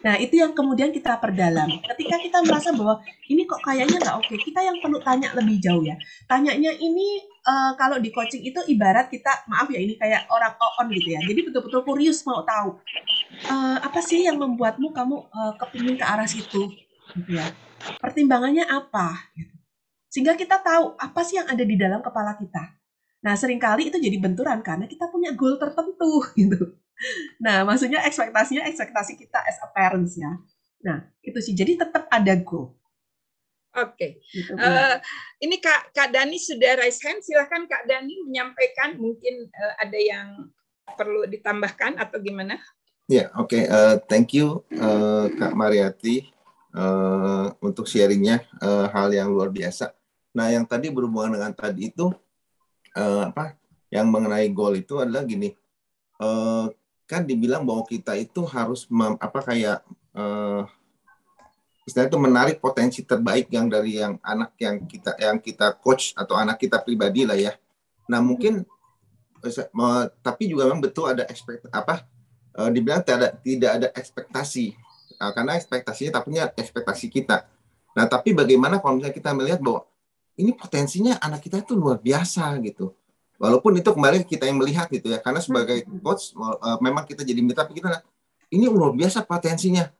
Nah, itu yang kemudian kita perdalam. Ketika kita merasa bahwa ini kok kayaknya nggak oke, kita yang perlu tanya lebih jauh ya. Tanyanya ini uh, kalau di coaching itu ibarat kita, maaf ya ini kayak orang on gitu ya. Jadi betul-betul kurius mau tahu uh, apa sih yang membuatmu kamu uh, kepingin ke arah situ, gitu ya. Pertimbangannya apa? Gitu. Sehingga kita tahu apa sih yang ada di dalam kepala kita. Nah, sering kali itu jadi benturan karena kita punya goal tertentu gitu. Nah, maksudnya ekspektasinya ekspektasi kita as a parents ya. Nah, itu sih. Jadi tetap ada goal. Oke. Okay. Gitu, uh, ini Kak Kak Dani sudah raise hand. Silahkan Kak Dani menyampaikan. Mungkin uh, ada yang perlu ditambahkan atau gimana? Ya, yeah, oke. Okay. Uh, thank you uh, Kak Mariati uh, untuk sharingnya uh, hal yang luar biasa. Nah, yang tadi berhubungan dengan tadi itu uh, apa? Yang mengenai goal itu adalah gini. Uh, kan dibilang bahwa kita itu harus mem, apa kayak uh, istilahnya itu menarik potensi terbaik yang dari yang anak yang kita yang kita coach atau anak kita pribadi lah ya. Nah mungkin uh, tapi juga memang betul ada ekspekt apa uh, dibilang tidak ada tidak ada ekspektasi uh, karena ekspektasinya tapi ekspektasi kita. Nah tapi bagaimana kalau misalnya kita melihat bahwa ini potensinya anak kita itu luar biasa gitu Walaupun itu kembali kita yang melihat gitu ya, karena sebagai hmm. coach uh, memang kita jadi mitra kita ini luar biasa potensinya.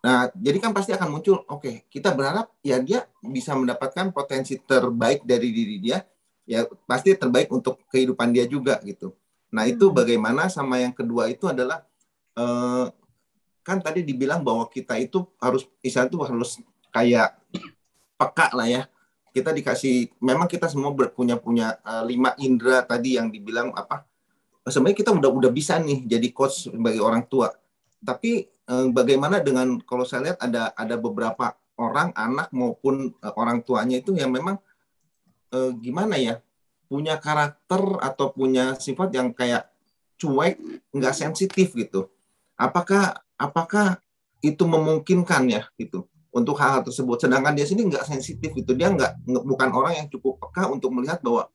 Nah, jadi kan pasti akan muncul, oke, okay, kita berharap ya dia bisa mendapatkan potensi terbaik dari diri dia, ya pasti terbaik untuk kehidupan dia juga gitu. Nah, itu hmm. bagaimana sama yang kedua itu adalah uh, kan tadi dibilang bahwa kita itu harus istilah itu harus kayak peka lah ya kita dikasih memang kita semua punya punya uh, lima indera tadi yang dibilang apa sebenarnya kita udah udah bisa nih jadi coach sebagai orang tua. Tapi uh, bagaimana dengan kalau saya lihat ada ada beberapa orang anak maupun uh, orang tuanya itu yang memang uh, gimana ya punya karakter atau punya sifat yang kayak cuek nggak sensitif gitu. Apakah apakah itu memungkinkan ya gitu untuk hal, hal tersebut. Sedangkan dia sini nggak sensitif itu, dia nggak bukan orang yang cukup peka untuk melihat bahwa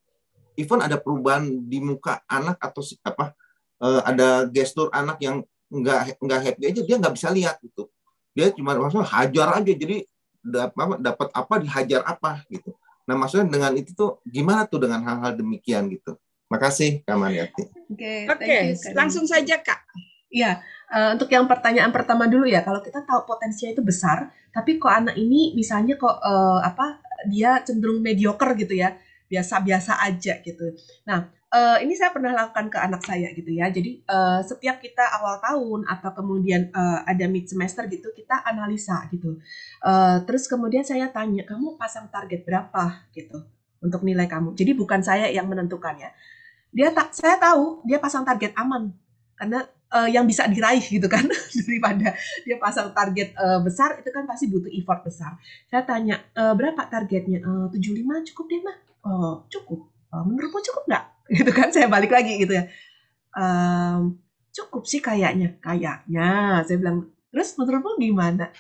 even ada perubahan di muka anak atau apa uh, ada gestur anak yang nggak nggak happy aja dia nggak bisa lihat gitu. Dia cuma maksudnya hajar aja jadi dapat dapat apa dihajar apa gitu. Nah maksudnya dengan itu tuh gimana tuh dengan hal-hal demikian gitu. Makasih Kak Mariati. Oke, okay, okay, langsung saja Kak. Iya, uh, untuk yang pertanyaan pertama dulu ya, kalau kita tahu potensinya itu besar, tapi kok anak ini misalnya kok uh, apa dia cenderung mediocre gitu ya, biasa-biasa aja gitu. Nah, uh, ini saya pernah lakukan ke anak saya gitu ya. Jadi uh, setiap kita awal tahun atau kemudian uh, ada mid semester gitu, kita analisa gitu. Uh, terus kemudian saya tanya, kamu pasang target berapa gitu untuk nilai kamu. Jadi bukan saya yang menentukan ya. Dia tak, saya tahu dia pasang target aman karena uh, yang bisa diraih gitu kan daripada dia pasang target uh, besar itu kan pasti butuh effort besar. Saya tanya uh, berapa targetnya? Uh, 75 cukup deh mah. Oh cukup. Uh, menurutmu cukup nggak? Gitu kan saya balik lagi gitu ya. Cukup sih kayaknya. Kayaknya saya bilang. Terus menurutmu gimana?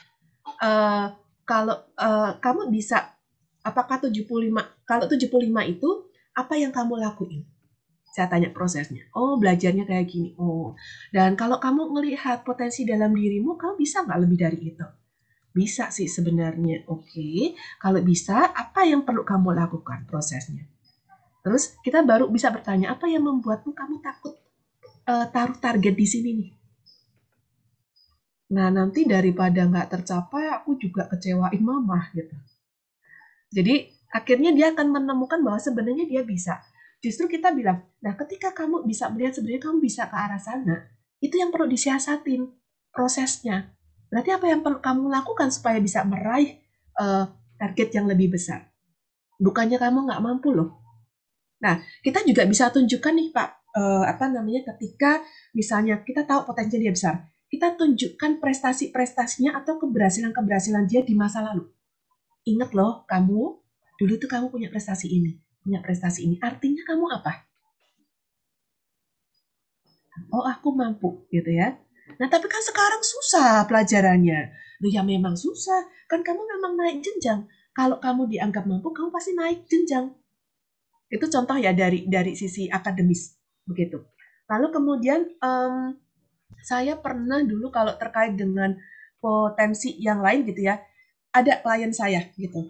Uh, kalau uh, kamu bisa apakah 75 kalau 75 itu apa yang kamu lakuin? Saya tanya prosesnya. Oh, belajarnya kayak gini. Oh, dan kalau kamu melihat potensi dalam dirimu, kamu bisa nggak lebih dari itu? Bisa sih sebenarnya. Oke, kalau bisa, apa yang perlu kamu lakukan prosesnya? Terus kita baru bisa bertanya, apa yang membuatmu kamu takut uh, taruh target di sini nih? Nah, nanti daripada nggak tercapai, aku juga kecewain mama gitu. Jadi, akhirnya dia akan menemukan bahwa sebenarnya dia bisa justru kita bilang, nah ketika kamu bisa melihat sebenarnya kamu bisa ke arah sana, itu yang perlu disiasatin prosesnya. Berarti apa yang perlu kamu lakukan supaya bisa meraih uh, target yang lebih besar? Bukannya kamu nggak mampu loh. Nah, kita juga bisa tunjukkan nih Pak, uh, apa namanya ketika misalnya kita tahu potensi dia besar, kita tunjukkan prestasi-prestasinya atau keberhasilan-keberhasilan dia di masa lalu. Ingat loh, kamu dulu tuh kamu punya prestasi ini punya prestasi ini, artinya kamu apa? Oh, aku mampu, gitu ya. Nah, tapi kan sekarang susah pelajarannya. Loh ya memang susah, kan kamu memang naik jenjang. Kalau kamu dianggap mampu, kamu pasti naik jenjang. Itu contoh ya dari dari sisi akademis, begitu. Lalu kemudian um, saya pernah dulu kalau terkait dengan potensi yang lain gitu ya, ada klien saya gitu.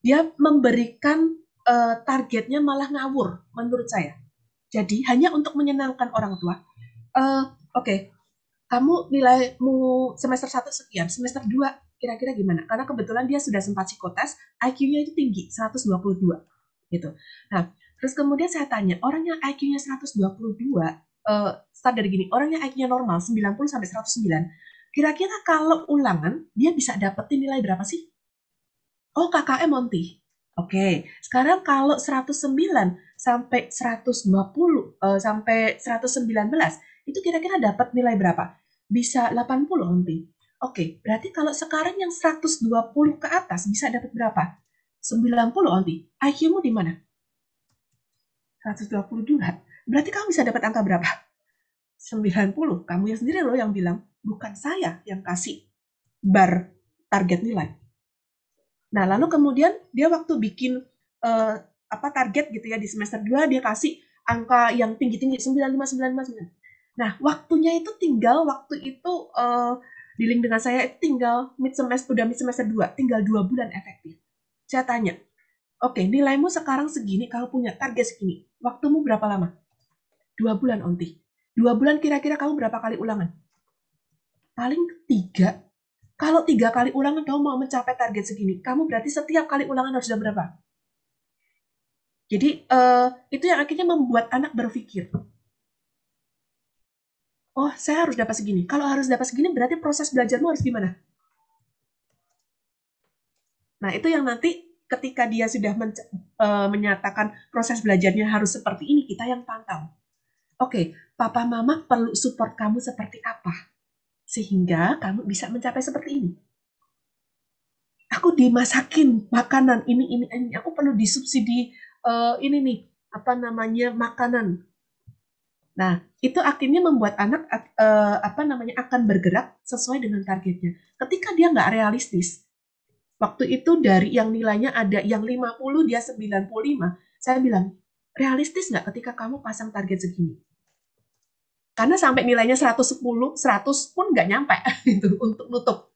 Dia memberikan uh, targetnya malah ngawur menurut saya. Jadi hanya untuk menyenangkan orang tua. Uh, Oke, okay, kamu nilaimu semester 1 sekian, semester 2 kira-kira gimana? Karena kebetulan dia sudah sempat psikotes, IQ-nya itu tinggi, 122 gitu. Nah, terus kemudian saya tanya, orang yang IQ-nya 122 uh, start dari gini, orang yang IQ-nya normal 90 sampai 109, kira-kira kalau ulangan dia bisa dapetin nilai berapa sih? Oh, KKM Monty. Oke, sekarang kalau 109 sampai 120 uh, eh, sampai 119 itu kira-kira dapat nilai berapa? Bisa 80 nanti. Oke, berarti kalau sekarang yang 120 ke atas bisa dapat berapa? 90 nanti. IQ-mu di mana? 122. Berarti kamu bisa dapat angka berapa? 90. Kamu yang sendiri loh yang bilang, bukan saya yang kasih bar target nilai. Nah, lalu kemudian dia waktu bikin uh, apa target gitu ya di semester 2 dia kasih angka yang tinggi-tinggi 95959. Nah, waktunya itu tinggal waktu itu uh, di link dengan saya tinggal mid semester udah mid semester 2, tinggal dua bulan efektif. Saya tanya, oke okay, nilaimu sekarang segini, kamu punya target segini, waktumu berapa lama? Dua bulan, Onti. Dua bulan kira-kira kamu berapa kali ulangan? Paling tiga kalau tiga kali ulangan kamu mau mencapai target segini, kamu berarti setiap kali ulangan harus sudah berapa? Jadi uh, itu yang akhirnya membuat anak berpikir, oh saya harus dapat segini. Kalau harus dapat segini berarti proses belajarmu harus gimana? Nah itu yang nanti ketika dia sudah men uh, eh, menyatakan proses belajarnya harus seperti ini, kita yang pantau. Oke, okay, papa mama perlu support kamu seperti apa? Sehingga kamu bisa mencapai seperti ini. Aku dimasakin makanan ini ini ini. Aku perlu disubsidi uh, ini nih apa namanya makanan. Nah itu akhirnya membuat anak uh, apa namanya akan bergerak sesuai dengan targetnya. Ketika dia nggak realistis, waktu itu dari yang nilainya ada yang 50 dia 95, saya bilang realistis nggak ketika kamu pasang target segini? Karena sampai nilainya 110, 100 pun nggak nyampe gitu untuk nutup.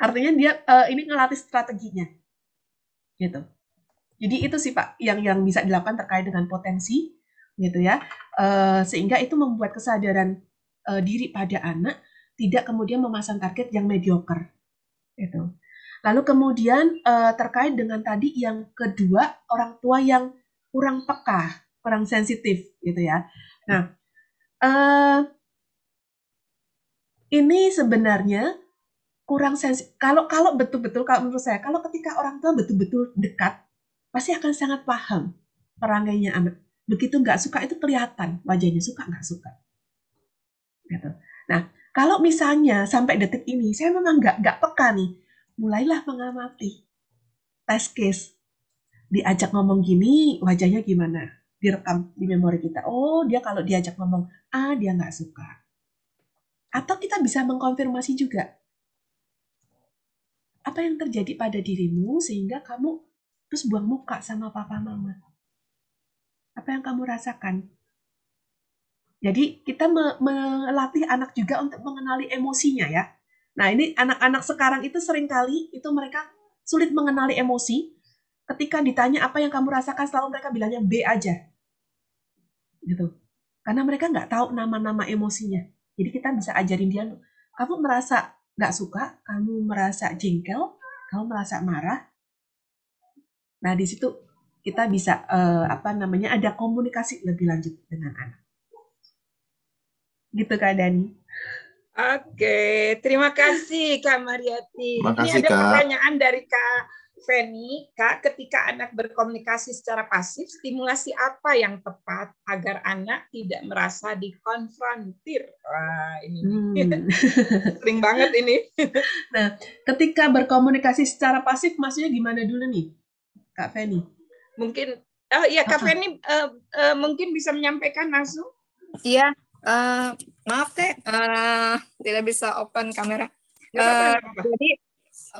Artinya dia uh, ini ngelatih strateginya. Gitu. Jadi itu sih Pak yang yang bisa dilakukan terkait dengan potensi. gitu ya. Uh, sehingga itu membuat kesadaran uh, diri pada anak tidak kemudian memasang target yang mediocre. Gitu. Lalu kemudian uh, terkait dengan tadi yang kedua orang tua yang kurang peka, kurang sensitif gitu ya. Nah, uh, ini sebenarnya kurang sensitif. Kalau kalau betul-betul kalau menurut saya, kalau ketika orang tua betul-betul dekat, pasti akan sangat paham perangainya anak. Begitu nggak suka itu kelihatan wajahnya suka nggak suka. Gitu. Nah, kalau misalnya sampai detik ini saya memang nggak nggak peka nih, mulailah mengamati test case diajak ngomong gini, wajahnya gimana? Direkam di memori kita. Oh, dia kalau diajak ngomong A, dia nggak suka. Atau kita bisa mengkonfirmasi juga. Apa yang terjadi pada dirimu sehingga kamu terus buang muka sama papa mama? Apa yang kamu rasakan? Jadi kita melatih anak juga untuk mengenali emosinya ya. Nah ini anak-anak sekarang itu sering kali itu mereka sulit mengenali emosi ketika ditanya apa yang kamu rasakan selalu mereka bilangnya B aja gitu karena mereka nggak tahu nama-nama emosinya jadi kita bisa ajarin dia kamu merasa nggak suka kamu merasa jengkel kamu merasa marah nah di situ kita bisa uh, apa namanya ada komunikasi lebih lanjut dengan anak gitu kak Dani Oke, terima kasih Kak Mariati. Makasih, Ini ada Kak. pertanyaan dari Kak Feni, Kak, ketika anak berkomunikasi secara pasif, stimulasi apa yang tepat agar anak tidak merasa dikonfrontir? Wah, ini Hmm. sering banget ini. nah, ketika berkomunikasi secara pasif, maksudnya gimana dulu nih, Kak Feni? Mungkin, oh iya Kak. Feni eh, eh, mungkin bisa menyampaikan langsung. Iya, eh, maaf teh, eh, tidak bisa open kamera. Eh, apa-apa. jadi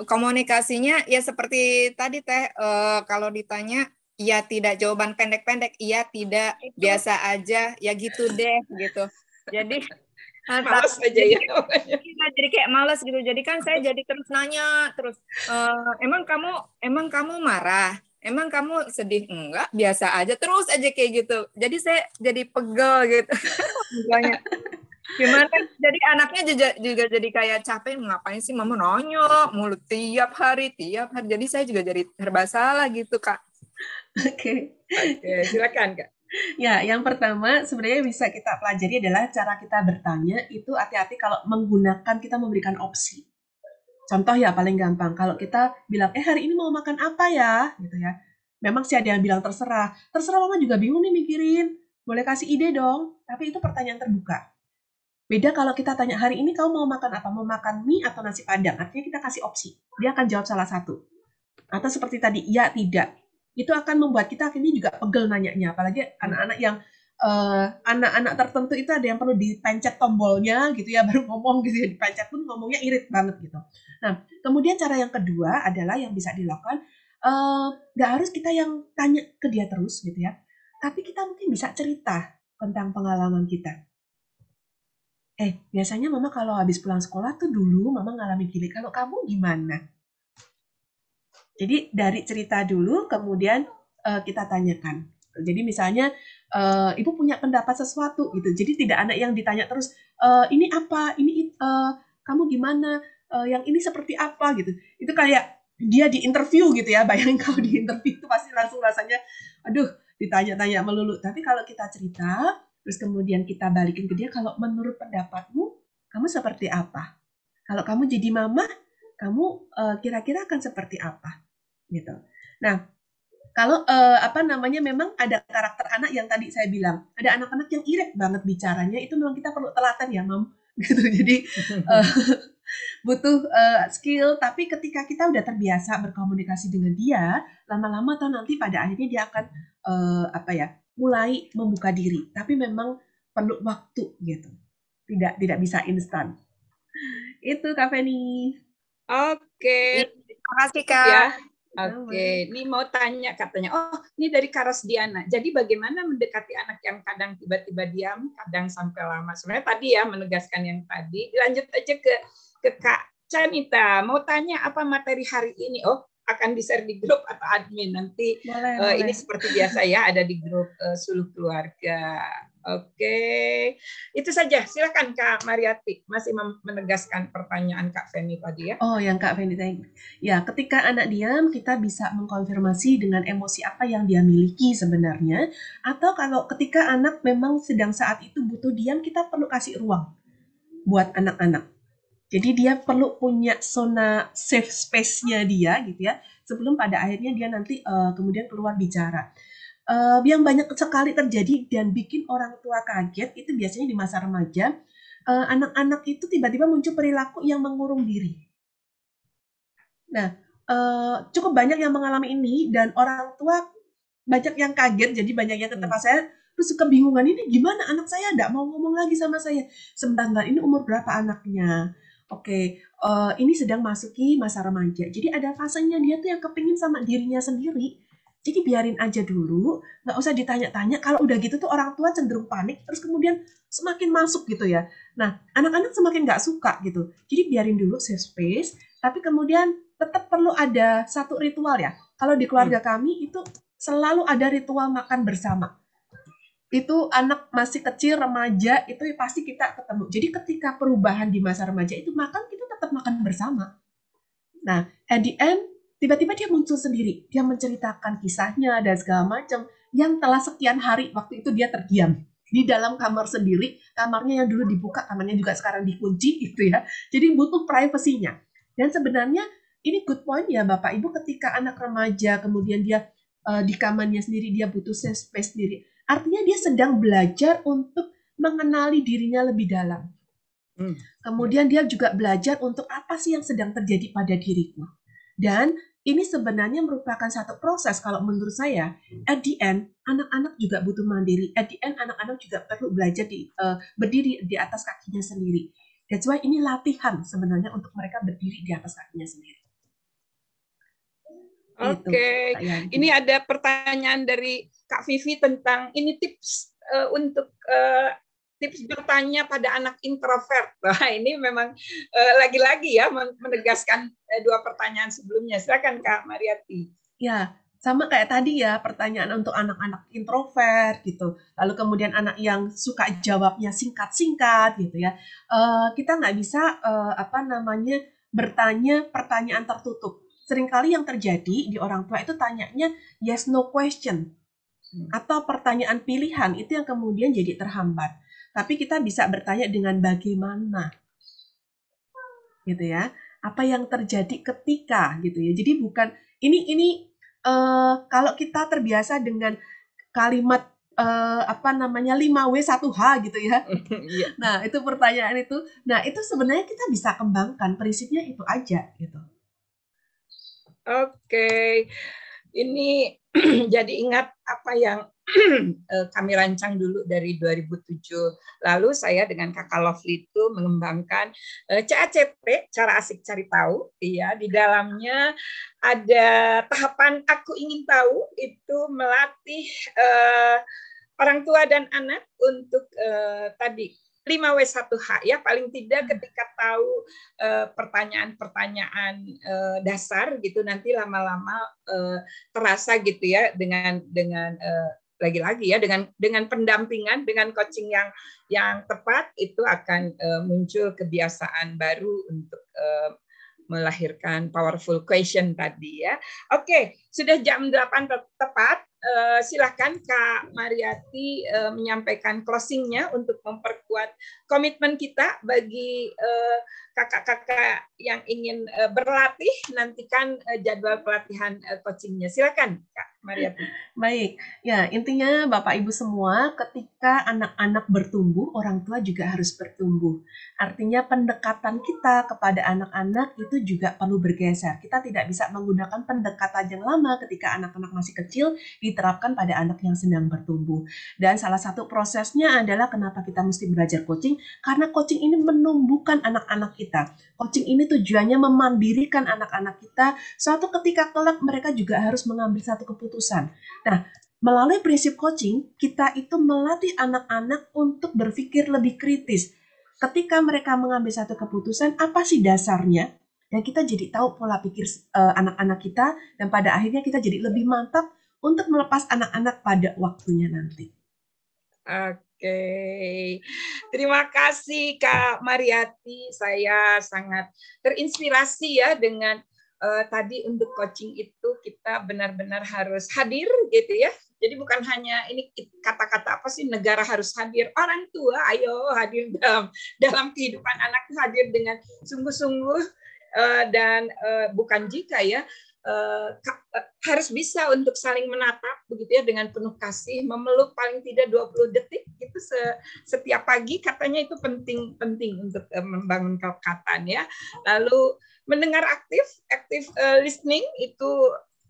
komunikasinya ya seperti tadi teh, eh, kalau ditanya ya tidak jawaban pendek-pendek, iya tidak Itu. biasa aja, ya gitu deh gitu. Jadi eh, Malas aja ya. Iya, jadi kayak males gitu. Jadi kan saya jadi terus nanya terus "Eh, emang kamu emang kamu marah? Emang kamu sedih? Enggak, biasa aja. Terus aja kayak gitu. Jadi saya jadi pegel gitu. Gimana? Jadi anaknya juga, juga jadi kayak capek ngapain sih mama nanya mulut tiap hari, tiap hari. Jadi saya juga jadi serba salah gitu, Kak. Oke. Oke, silakan Kak. Ya, yang pertama sebenarnya bisa kita pelajari adalah cara kita bertanya itu hati-hati kalau menggunakan kita memberikan opsi. Contoh ya paling gampang kalau kita bilang eh hari ini mau makan apa ya gitu ya. Memang sih ada yang bilang terserah. Terserah mama juga bingung nih mikirin. Boleh kasih ide dong. Tapi itu pertanyaan terbuka. Beda kalau kita tanya hari ini kamu mau makan apa? Mau makan mie atau nasi padang? Artinya kita kasih opsi. Dia akan jawab salah satu. Atau seperti tadi, ya tidak itu akan membuat kita akhirnya juga pegel nanyanya apalagi anak-anak yang eh, anak-anak tertentu itu ada yang perlu dipencet tombolnya gitu ya baru ngomong gitu ya dipencet pun ngomongnya irit banget gitu nah kemudian cara yang kedua adalah yang bisa dilakukan eh, nggak harus kita yang tanya ke dia terus gitu ya tapi kita mungkin bisa cerita tentang pengalaman kita eh biasanya mama kalau habis pulang sekolah tuh dulu mama ngalami gini kalau kamu gimana jadi dari cerita dulu, kemudian uh, kita tanyakan. Jadi misalnya uh, ibu punya pendapat sesuatu gitu. Jadi tidak anak yang ditanya terus uh, ini apa, ini uh, kamu gimana, uh, yang ini seperti apa gitu. Itu kayak dia di interview gitu ya. Bayangin kalau di interview itu pasti langsung rasanya, aduh ditanya-tanya melulu. Tapi kalau kita cerita, terus kemudian kita balikin ke dia, kalau menurut pendapatmu, kamu seperti apa? Kalau kamu jadi mama, kamu uh, kira-kira akan seperti apa? gitu. Nah, kalau uh, apa namanya memang ada karakter anak yang tadi saya bilang, ada anak-anak yang irit banget bicaranya, itu memang kita perlu telaten ya, Mam. Gitu. Jadi uh, butuh uh, skill, tapi ketika kita udah terbiasa berkomunikasi dengan dia, lama-lama atau nanti pada akhirnya dia akan uh, apa ya, mulai membuka diri. Tapi memang perlu waktu gitu. Tidak tidak bisa instan. Itu Kak Feni. Oke. Terima kasih, Kak. Ya. Oke, ini mau tanya katanya. Oh, ini dari Karas Diana. Jadi bagaimana mendekati anak yang kadang tiba-tiba diam, kadang sampai lama. Sebenarnya tadi ya menegaskan yang tadi. Lanjut aja ke ke Kak Canita. Mau tanya apa materi hari ini? Oh, akan di-share di grup atau admin nanti boleh, uh, boleh. ini seperti biasa ya ada di grup uh, suluh keluarga. Oke, itu saja. Silakan Kak Mariati masih menegaskan pertanyaan Kak Feni tadi ya. Oh, yang Kak Feni tadi. Ya, ketika anak diam kita bisa mengkonfirmasi dengan emosi apa yang dia miliki sebenarnya. Atau kalau ketika anak memang sedang saat itu butuh diam, kita perlu kasih ruang buat anak-anak. Jadi dia perlu punya zona safe space-nya dia gitu ya, sebelum pada akhirnya dia nanti uh, kemudian keluar bicara uh, yang banyak sekali terjadi dan bikin orang tua kaget itu biasanya di masa remaja uh, anak-anak itu tiba-tiba muncul perilaku yang mengurung diri. Nah, uh, cukup banyak yang mengalami ini dan orang tua banyak yang kaget jadi banyak yang ke tempat hmm. saya terus kebingungan ini gimana anak saya tidak mau ngomong lagi sama saya sebentar ini umur berapa anaknya oke okay, uh, ini sedang masuki masa remaja jadi ada fasenya dia tuh yang kepingin sama dirinya sendiri jadi biarin aja dulu, nggak usah ditanya-tanya. Kalau udah gitu tuh orang tua cenderung panik, terus kemudian semakin masuk gitu ya. Nah, anak-anak semakin nggak suka gitu. Jadi biarin dulu safe space, tapi kemudian tetap perlu ada satu ritual ya. Kalau di keluarga hmm. kami itu selalu ada ritual makan bersama. Itu anak masih kecil, remaja, itu pasti kita ketemu. Jadi ketika perubahan di masa remaja itu makan, kita tetap makan bersama. Nah, at the end, tiba-tiba dia muncul sendiri. Dia menceritakan kisahnya dan segala macam. Yang telah sekian hari waktu itu dia terdiam. Di dalam kamar sendiri kamarnya yang dulu dibuka kamarnya juga sekarang dikunci gitu ya. Jadi butuh privasinya. Dan sebenarnya ini good point ya bapak ibu. Ketika anak remaja kemudian dia uh, di kamarnya sendiri dia butuh safe space sendiri artinya dia sedang belajar untuk mengenali dirinya lebih dalam hmm. kemudian dia juga belajar untuk apa sih yang sedang terjadi pada diriku dan ini sebenarnya merupakan satu proses kalau menurut saya. At the end, anak-anak juga butuh mandiri. At the end, anak-anak juga perlu belajar di uh, berdiri di atas kakinya sendiri. That's why ini latihan sebenarnya untuk mereka berdiri di atas kakinya sendiri. Oke, okay. ini ada pertanyaan dari Kak Vivi tentang ini tips uh, untuk uh, tips bertanya pada anak introvert. Wah, ini memang eh, lagi-lagi uh, ya menegaskan uh, dua pertanyaan sebelumnya. Silakan Kak Mariati. Ya, sama kayak tadi ya pertanyaan untuk anak-anak introvert gitu. Lalu kemudian anak yang suka jawabnya singkat-singkat gitu ya. Uh, kita nggak bisa uh, apa namanya bertanya pertanyaan tertutup. Seringkali yang terjadi di orang tua itu tanyanya yes no question hmm. atau pertanyaan pilihan itu yang kemudian jadi terhambat tapi kita bisa bertanya dengan bagaimana gitu ya apa yang terjadi ketika gitu ya jadi bukan ini ini uh, kalau kita terbiasa dengan kalimat uh, apa namanya 5W 1H gitu ya. Iya. nah, itu pertanyaan itu. Nah, itu sebenarnya kita bisa kembangkan prinsipnya itu aja gitu. Oke. Okay. Ini jadi ingat apa yang Eh, kami rancang dulu dari 2007. Lalu saya dengan Kakak Lovely itu mengembangkan eh, CACP, cara asik cari tahu. Iya, di dalamnya ada tahapan aku ingin tahu itu melatih uh, orang tua dan anak untuk uh, tadi 5W1H ya paling tidak ketika tahu pertanyaan-pertanyaan uh, dasar gitu nanti lama-lama uh, terasa gitu ya dengan dengan lagi-lagi ya dengan dengan pendampingan dengan coaching yang yang tepat itu akan muncul kebiasaan baru untuk melahirkan powerful question tadi ya. Oke, sudah jam 8 tepat. Uh, silakan Kak Mariati uh, menyampaikan closingnya untuk memperkuat komitmen kita bagi uh, kakak-kakak yang ingin uh, berlatih. Nantikan uh, jadwal pelatihan uh, coachingnya. Silakan Kak. Mariati. Baik, ya intinya Bapak Ibu semua, ketika anak-anak bertumbuh, orang tua juga harus bertumbuh. Artinya pendekatan kita kepada anak-anak itu juga perlu bergeser. Kita tidak bisa menggunakan pendekatan yang lama ketika anak-anak masih kecil diterapkan pada anak yang sedang bertumbuh. Dan salah satu prosesnya adalah kenapa kita mesti belajar coaching, karena coaching ini menumbuhkan anak-anak kita. Coaching ini tujuannya memandirikan anak-anak kita. Suatu ketika kelak mereka juga harus mengambil satu keputusan keputusan. Nah, melalui prinsip coaching, kita itu melatih anak-anak untuk berpikir lebih kritis. Ketika mereka mengambil satu keputusan, apa sih dasarnya? dan kita jadi tahu pola pikir uh, anak-anak kita dan pada akhirnya kita jadi lebih mantap untuk melepas anak-anak pada waktunya nanti. Oke, terima kasih Kak Mariati. Saya sangat terinspirasi ya dengan uh, tadi untuk coaching itu kita benar-benar harus hadir gitu ya. Jadi bukan hanya ini kata-kata apa sih negara harus hadir, orang tua ayo hadir dalam dalam kehidupan anak hadir dengan sungguh-sungguh uh, dan uh, bukan jika ya uh, harus bisa untuk saling menatap begitu ya dengan penuh kasih, memeluk paling tidak 20 detik itu setiap pagi katanya itu penting penting untuk membangun kelekatan ya. Lalu mendengar aktif, aktif uh, listening itu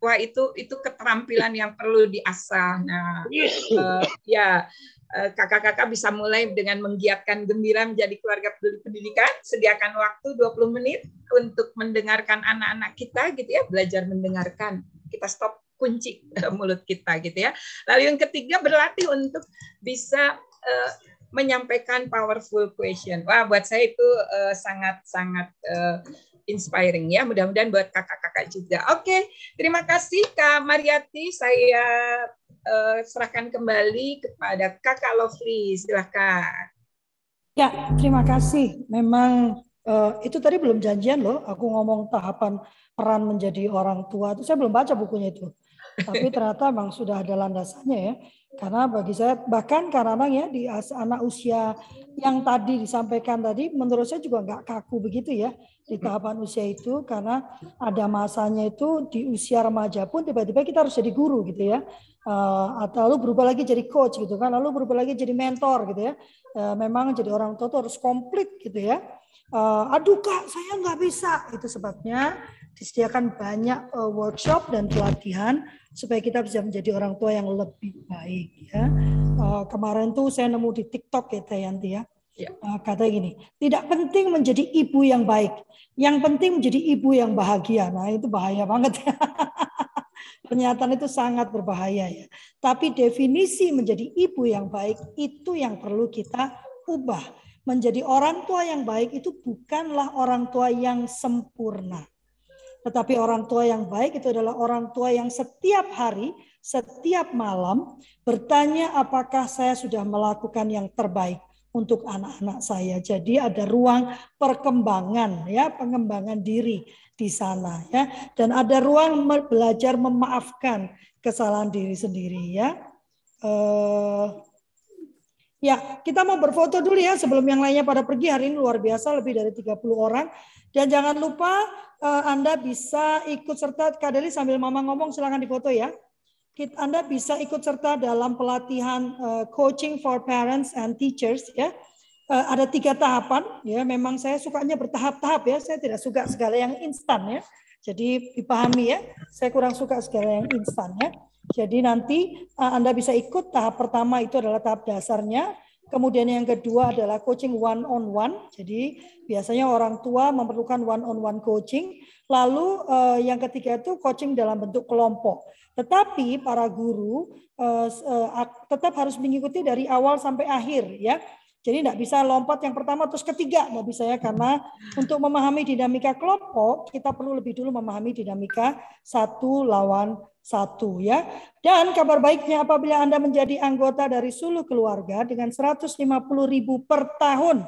wah itu itu keterampilan yang perlu diasah. Nah, uh, ya eh, kakak-kakak bisa mulai dengan menggiatkan gembira menjadi keluarga peduli pendidikan, sediakan waktu 20 menit untuk mendengarkan anak-anak kita gitu ya, belajar mendengarkan. Kita stop kunci mulut kita gitu ya. Lalu yang ketiga berlatih untuk bisa uh, menyampaikan powerful question. Wah, buat saya itu sangat sangat uh, inspiring ya. Mudah-mudahan buat kakak-kakak juga. Oke, terima kasih Kak Mariati. Saya uh, serahkan kembali kepada Kakak Lovely. Silahkan. Ya, terima kasih. Memang uh, itu tadi belum janjian loh. Aku ngomong tahapan peran menjadi orang tua. Itu saya belum baca bukunya itu. Tapi ternyata memang sudah ada landasannya ya. Karena bagi saya bahkan karena ya di anak usia yang tadi disampaikan tadi menurut saya juga nggak kaku begitu ya di tahapan usia itu. Karena ada masanya itu di usia remaja pun tiba-tiba kita harus jadi guru gitu ya. Uh, atau lalu berubah lagi jadi coach gitu kan lalu berubah lagi jadi mentor gitu ya. Uh, memang jadi orang tua itu harus komplit gitu ya. Uh, aduh kak saya nggak bisa. Itu sebabnya disediakan banyak uh, workshop dan pelatihan supaya kita bisa menjadi orang tua yang lebih baik ya. Uh, kemarin tuh saya nemu di TikTok ya Tayanti ya. Ya. Uh, kata gini, tidak penting menjadi ibu yang baik, yang penting menjadi ibu yang bahagia. Nah itu bahaya banget. Ya. Pernyataan itu sangat berbahaya ya. Tapi definisi menjadi ibu yang baik itu yang perlu kita ubah. Menjadi orang tua yang baik itu bukanlah orang tua yang sempurna tetapi orang tua yang baik itu adalah orang tua yang setiap hari, setiap malam bertanya apakah saya sudah melakukan yang terbaik untuk anak-anak saya. Jadi ada ruang perkembangan ya, pengembangan diri di sana ya dan ada ruang belajar memaafkan kesalahan diri sendiri ya. Uh, Ya, kita mau berfoto dulu ya sebelum yang lainnya pada pergi. Hari ini luar biasa lebih dari 30 orang. Dan jangan lupa uh, Anda bisa ikut serta Kak Deli sambil Mama ngomong silahkan difoto ya. Anda bisa ikut serta dalam pelatihan uh, coaching for parents and teachers ya. Uh, ada tiga tahapan ya. Memang saya sukanya bertahap-tahap ya. Saya tidak suka segala yang instan ya. Jadi dipahami ya. Saya kurang suka segala yang instan ya. Jadi nanti uh, Anda bisa ikut tahap pertama itu adalah tahap dasarnya. Kemudian yang kedua adalah coaching one on one. Jadi biasanya orang tua memerlukan one on one coaching. Lalu uh, yang ketiga itu coaching dalam bentuk kelompok. Tetapi para guru uh, tetap harus mengikuti dari awal sampai akhir ya. Jadi tidak bisa lompat yang pertama terus ketiga, tidak bisa ya karena untuk memahami dinamika kelompok kita perlu lebih dulu memahami dinamika satu lawan satu ya. Dan kabar baiknya apabila Anda menjadi anggota dari Sulu Keluarga dengan 150 ribu per tahun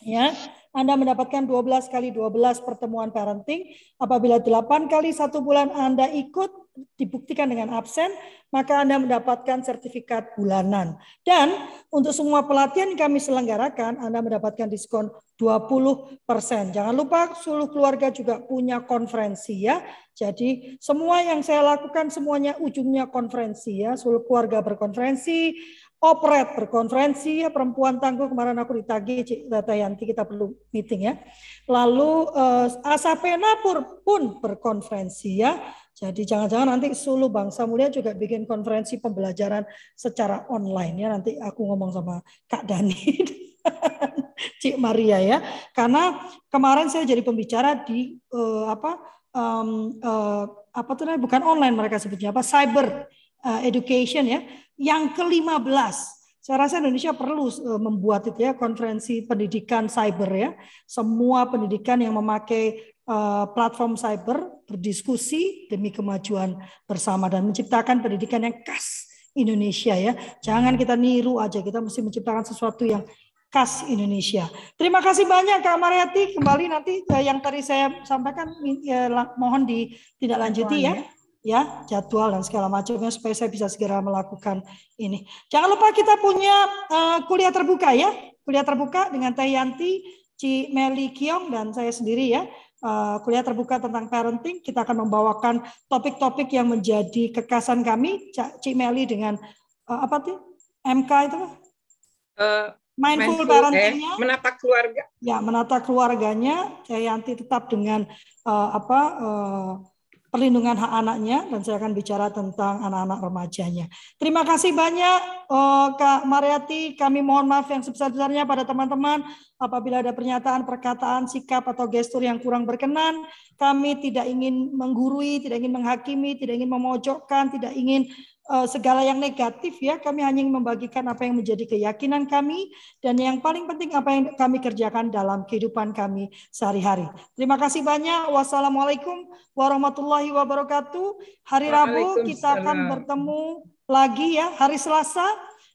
ya anda mendapatkan 12 kali 12 pertemuan parenting. Apabila 8 kali satu bulan Anda ikut, dibuktikan dengan absen, maka Anda mendapatkan sertifikat bulanan. Dan untuk semua pelatihan yang kami selenggarakan, Anda mendapatkan diskon 20%. Jangan lupa seluruh keluarga juga punya konferensi ya. Jadi semua yang saya lakukan semuanya ujungnya konferensi ya. Seluruh keluarga berkonferensi, Operet berkonferensi ya perempuan tangguh kemarin aku ditagih Cik Tata Yanti kita perlu meeting ya. Lalu uh, Asapena pun berkonferensi ya. Jadi jangan-jangan nanti Sulu Bangsa Mulia juga bikin konferensi pembelajaran secara online ya. Nanti aku ngomong sama Kak Dani. Cik Maria ya. Karena kemarin saya jadi pembicara di uh, apa um, uh, apa tuh bukan online mereka sebutnya apa cyber education ya yang ke-15 Saya rasa Indonesia perlu uh, membuat itu ya konferensi pendidikan cyber ya. Semua pendidikan yang memakai uh, platform cyber berdiskusi demi kemajuan bersama dan menciptakan pendidikan yang khas Indonesia ya. Jangan kita niru aja, kita mesti menciptakan sesuatu yang khas Indonesia. Terima kasih banyak Kak Mariati. Kembali nanti yang tadi saya sampaikan ya, mohon ditindaklanjuti ya ya jadwal dan segala macamnya supaya saya bisa segera melakukan ini. Jangan lupa kita punya uh, kuliah terbuka ya, kuliah terbuka dengan Teh Yanti, Ci Meli Kiong dan saya sendiri ya. Uh, kuliah terbuka tentang parenting, kita akan membawakan topik-topik yang menjadi kekasan kami, Ci Meli dengan uh, apa tuh? MK itu? Uh, mindful, mindful parentingnya, eh, menata keluarga. Ya, menata keluarganya. Teh Yanti tetap dengan uh, apa? Uh, perlindungan hak anaknya dan saya akan bicara tentang anak-anak remajanya. Terima kasih banyak oh, Kak Mariati. Kami mohon maaf yang sebesar-besarnya pada teman-teman apabila ada pernyataan, perkataan, sikap atau gestur yang kurang berkenan. Kami tidak ingin menggurui, tidak ingin menghakimi, tidak ingin memojokkan, tidak ingin segala yang negatif ya. Kami hanya membagikan apa yang menjadi keyakinan kami dan yang paling penting apa yang kami kerjakan dalam kehidupan kami sehari-hari. Terima kasih banyak. Wassalamualaikum warahmatullahi wabarakatuh. Hari Rabu kita akan bertemu lagi ya. Hari Selasa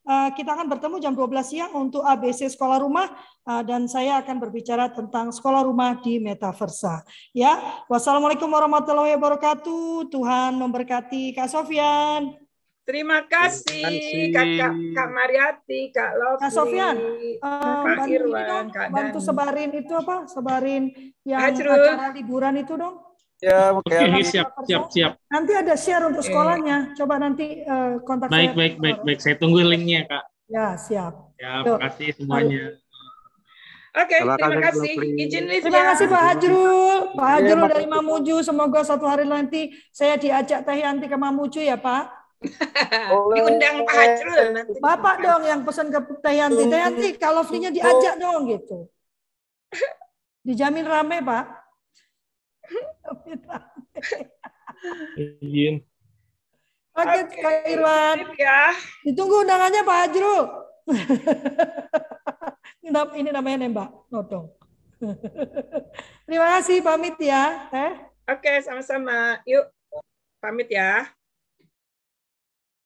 uh, kita akan bertemu jam 12 siang untuk ABC sekolah rumah uh, dan saya akan berbicara tentang sekolah rumah di Metaversa. Ya, wassalamualaikum warahmatullahi wabarakatuh. Tuhan memberkati Kak Sofian. Terima kasih, Kakak Kak Mariati, Kak Lofi, Kak Sofian, uh, Kak Irwan, Kak bantu sebarin itu apa? Sebarin yang Hajrul. acara liburan itu dong. Ya, oke. Okay. siap, siap, siap. Nanti ada share untuk sekolahnya. Coba nanti uh, kontak baik, saya. Baik, baik, baik. Saya tunggu linknya, Kak. Ya, siap. Ya, terima kasih semuanya. Oke, okay, terima kasih. Izin lift Terima kasih Pak Hajrul. Pak Hajrul ya, dari Mamuju. Semoga suatu hari nanti saya diajak Teh Yanti ke Mamuju ya, Pak. Diundang Pak Hajrul nanti. Bapak dong yang pesan ke Tayanti. Tayanti kalau free-nya diajak dong gitu. Dijamin rame, Pak. Izin. Oke, okay, Kak Irwan. Ya. Ditunggu undangannya Pak Hajrul. Ini namanya nembak, nodong. Terima kasih, pamit ya. Eh? Oke, sama-sama. Yuk, pamit ya.